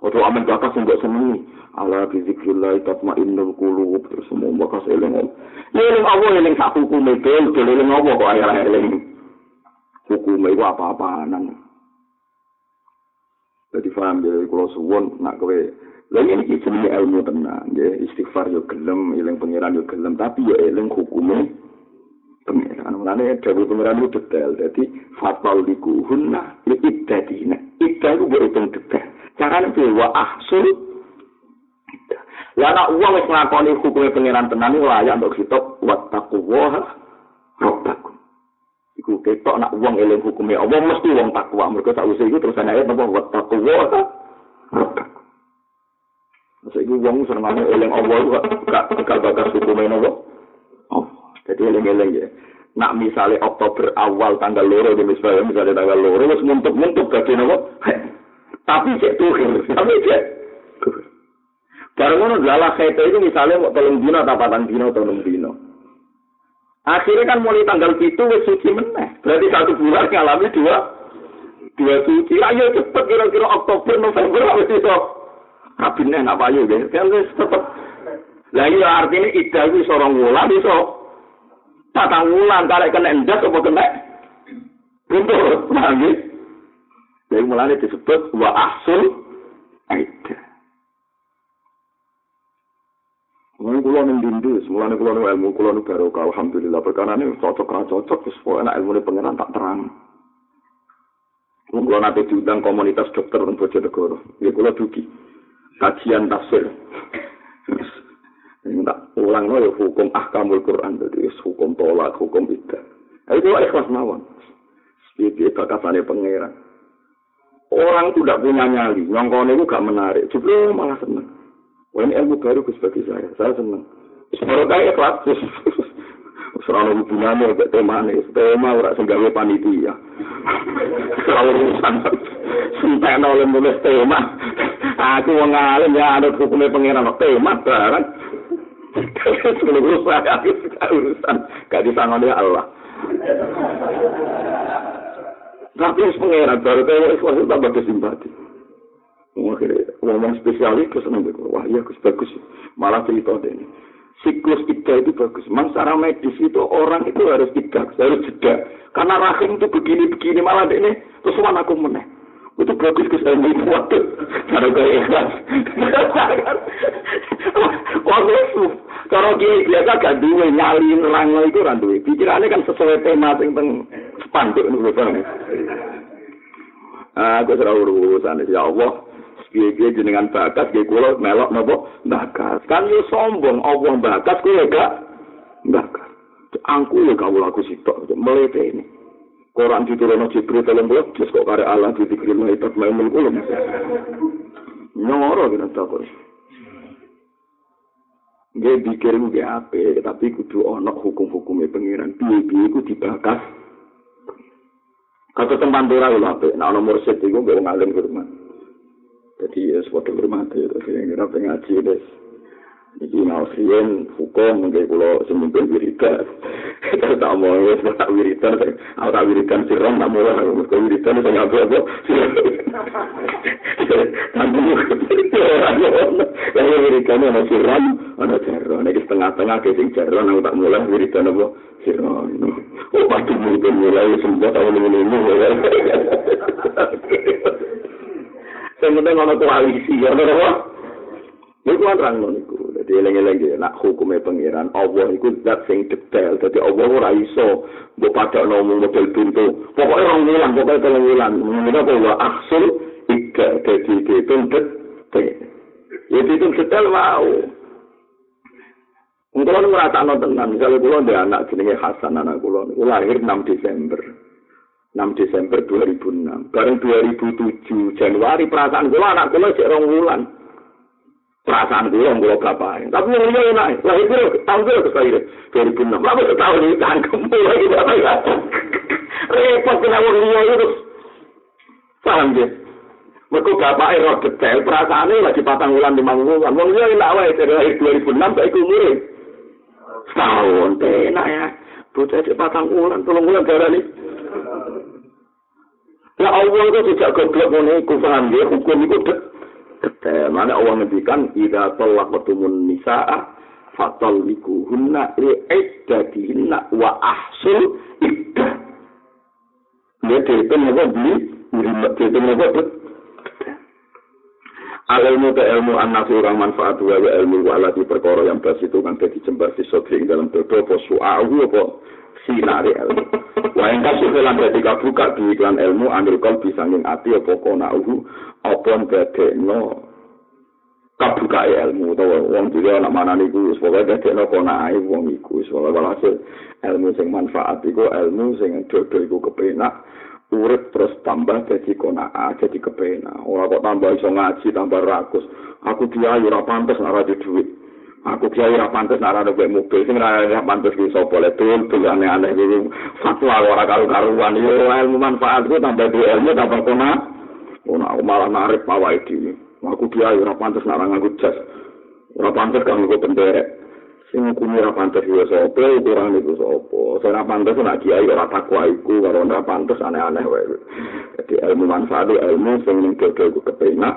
Speaker 1: Ojo amin bakas enggak senengi. Ala bizikrillah tatmainnul qulub. Terus semua bakas eling eling Allah eling sak hukum itu eling Allah kok ayah eling? Hukum itu apa-apaanan. Jadi paham ya kalau suwon nak kowe. Lha ini jenenge ilmu tenang ya. Istighfar yo gelem eling pangeran yo gelem tapi yo eling hukume pangeran. Mulane dhewe pangeran itu detail. Jadi fatal dikuhunna li iddadina iddah itu berhitung detail. Carane wa ahsul Lah nak uang wis nglakoni hukume pangeran tenan iki layak untuk kitab wattaqwa rabbakum. Iku ketok nak uang eling hukume Allah mesti wong takwa. Mergo sak usih iku terus ana ayat napa wattaqwa rabbakum. Masa iku wong senengane eling Allah kok gak gak bakas hukume? Oh, jadi eling-eling ya. Nak misalnya Oktober awal tanggal loro misalnya, misalnya tanggal loro, wis muntuk-muntuk nopo. Tapi cek tuh, tapi cek Barang ngono lalah khete itu misalnya mau tolong dino atau patang dino enam dino. Akhirnya kan mulai tanggal itu wis suci meneh. Berarti satu bulan ngalami dua dua suci. Ayo cepet kira-kira Oktober November wis iso. Kabineh nak payu deh. Kan wis tetep. Lah iya artinya ida itu seorang wulan iso. Patang wulan tarik kena endas apa kena. Paham ya? Jadi mulanya disebut wa ahsul aidah. Mulane kula ning dindu, mulane kula ning ilmu kula ning barokah alhamdulillah perkara ini cocok ra cocok wis pokoke nek ilmune pengenan tak terang. Kula kula nate diundang komunitas dokter ning Bojonegoro. Ya kula dugi. Kajian tafsir. Ini tak ulang no, ya hukum ahkamul Quran jadi hukum tolak, hukum. Itu ikhlas mawon. Itu bakasannya pangeran. Orang itu tidak punya nyali, nyongkone itu gak menarik. Justru malah seneng. Wah ini ilmu baru Gus bagi saya. Saya senang. Semoga kaya kelas. Serana hubungannya agak tema nih. Tema ora senggawe panitia. Kalau urusan sampai oleh mulai tema. Aku mau ya ada hukumnya pangeran tema barang. Sebelum urusan aku urusan gak disangoni Allah. Tapi pangeran baru kayak ikhlas tambah kesimpati. Akhirnya ngomong spesialis terus seneng Wah iya Gus bagus. Malah cerita deh. Siklus ida itu bagus. Memang secara medis itu orang itu harus tidak, harus jeda. Karena rahim itu begini-begini malah ini terus aku meneh. Itu bagus Gus itu waktu. Cara kayak ikhlas. Waktu kalau dia biasa gak duwe nyali nerang itu kan. Pikirannya kan sesuai tema yang teng spanduk nih Aku serah urusan ya Allah. Piye-piye jenengan bakas nggih kula melok napa bakas kan yo sombong Allah bakas kuwi gak bakas angku ya kawula aku sitok melete ini Quran diturunno Jibril dalam blok terus kok kare Allah dikirim itu mau kula nyoro kena takut Nggih dikirim ge ape, tapi kudu ana hukum-hukume pengiran. Piye-piye iku dibakas. Kata tempat lho ape, nek ana mursyid iku nggih ngalim ke rumah. Jadi ya sepatu hormati, tapi kira pengaji des. Jadi nasihin hukum mungkin kalau semimpin wiridan. Kita tak mau ya, tak wiridan. Aku tak wiridan siram, tak mau lah. Kalau wiridan itu nggak apa-apa. Tapi yang wiridan ada siram, ada jaron. Ini setengah-tengah kesing jaron, aku tak mulai wiridan apa siram. Oh, pasti mungkin mulai sempat tahun ini. Sing penting ana koalisi ya ora. Niku kan niku. Dadi eling-eling nak hukume pangeran Allah iku zat sing detail. Dadi Allah ora iso mbok padakno model pintu. Pokoke rong wulan, pokoke telung wulan. Menika kok wa aksul ika dadi dihitung detail. Ya dihitung detail mau. Untuk lo ngerasa tenan, misalnya kulo ada anak jenenge Hasan anak kulo, kulo lahir 6 Desember. 6 Desember 2006. Bareng 2007 Januari perasaan kula anak kula cek rong wulan. Perasaan kula kula bapak. Tapi yang liya enak. Lah itu tahun kira ke saya 2006. Lalu setahun ini tangkem bapak ya. Repot kena wong liya itu. Paham ya? Mereka bapak roh detail perasaannya lagi patang wulan lima wulan. Wong liya enak wae dari 2006 sampai umure. Setahun enak ya. Bocah cek patang wulan, tolong wulan darah nih. Ya Allah itu tidak goblok ngono iku paham ya hukum iku detail. Mana Allah ngendikan idza talaqtumun nisaa fatalliquhunna li iddatihinna wa ahsul iddah. Ya dihitung apa beli, dihitung apa Al-ilmu ke ilmu anak orang manfaat wa ilmu wa alati perkara yang bas itu kan jadi jembar di sodri dalam dodo apa su'ahu apa sinari ilmu. Wa yang kasih kelan dadi kabuka di ilmu ambil kol bisa ngin ati apa kona uhu apa ndadekno kabuka ilmu to wong dhewe ana mana niku wis pokoke ndadekno kona ae wong iku. Pokoke walhasil ilmu sing manfaat iku ilmu sing dodo iku kepenak. Urip terus tambah dadi kona jadi kepenak. Ora kok tambah iso ngaji tambah rakus. Aku dia ora pantes ora duit aku kiai ora pantes nek ora mobil. Sing ora pantes ki sapa? Le tul tul aneh-aneh iki fatwa ora karo-karuan yo ilmu manfaat ku tambah di ilmu tambah kona ono aku malah narik pawai iki aku kiai ora pantes nek ora nganggo jas. Ora pantes kang nggo penderek sing ngukumi ora pantes yo sapa? Ukuran iku sapa. Sing ora pantes nek kiai ora takwa iku karo ora pantes aneh-aneh wae. Jadi ilmu manfaat ilmu sing ning dodo iku kepenak.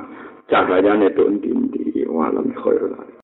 Speaker 1: Cahayane tok ndi-ndi. Walam khairul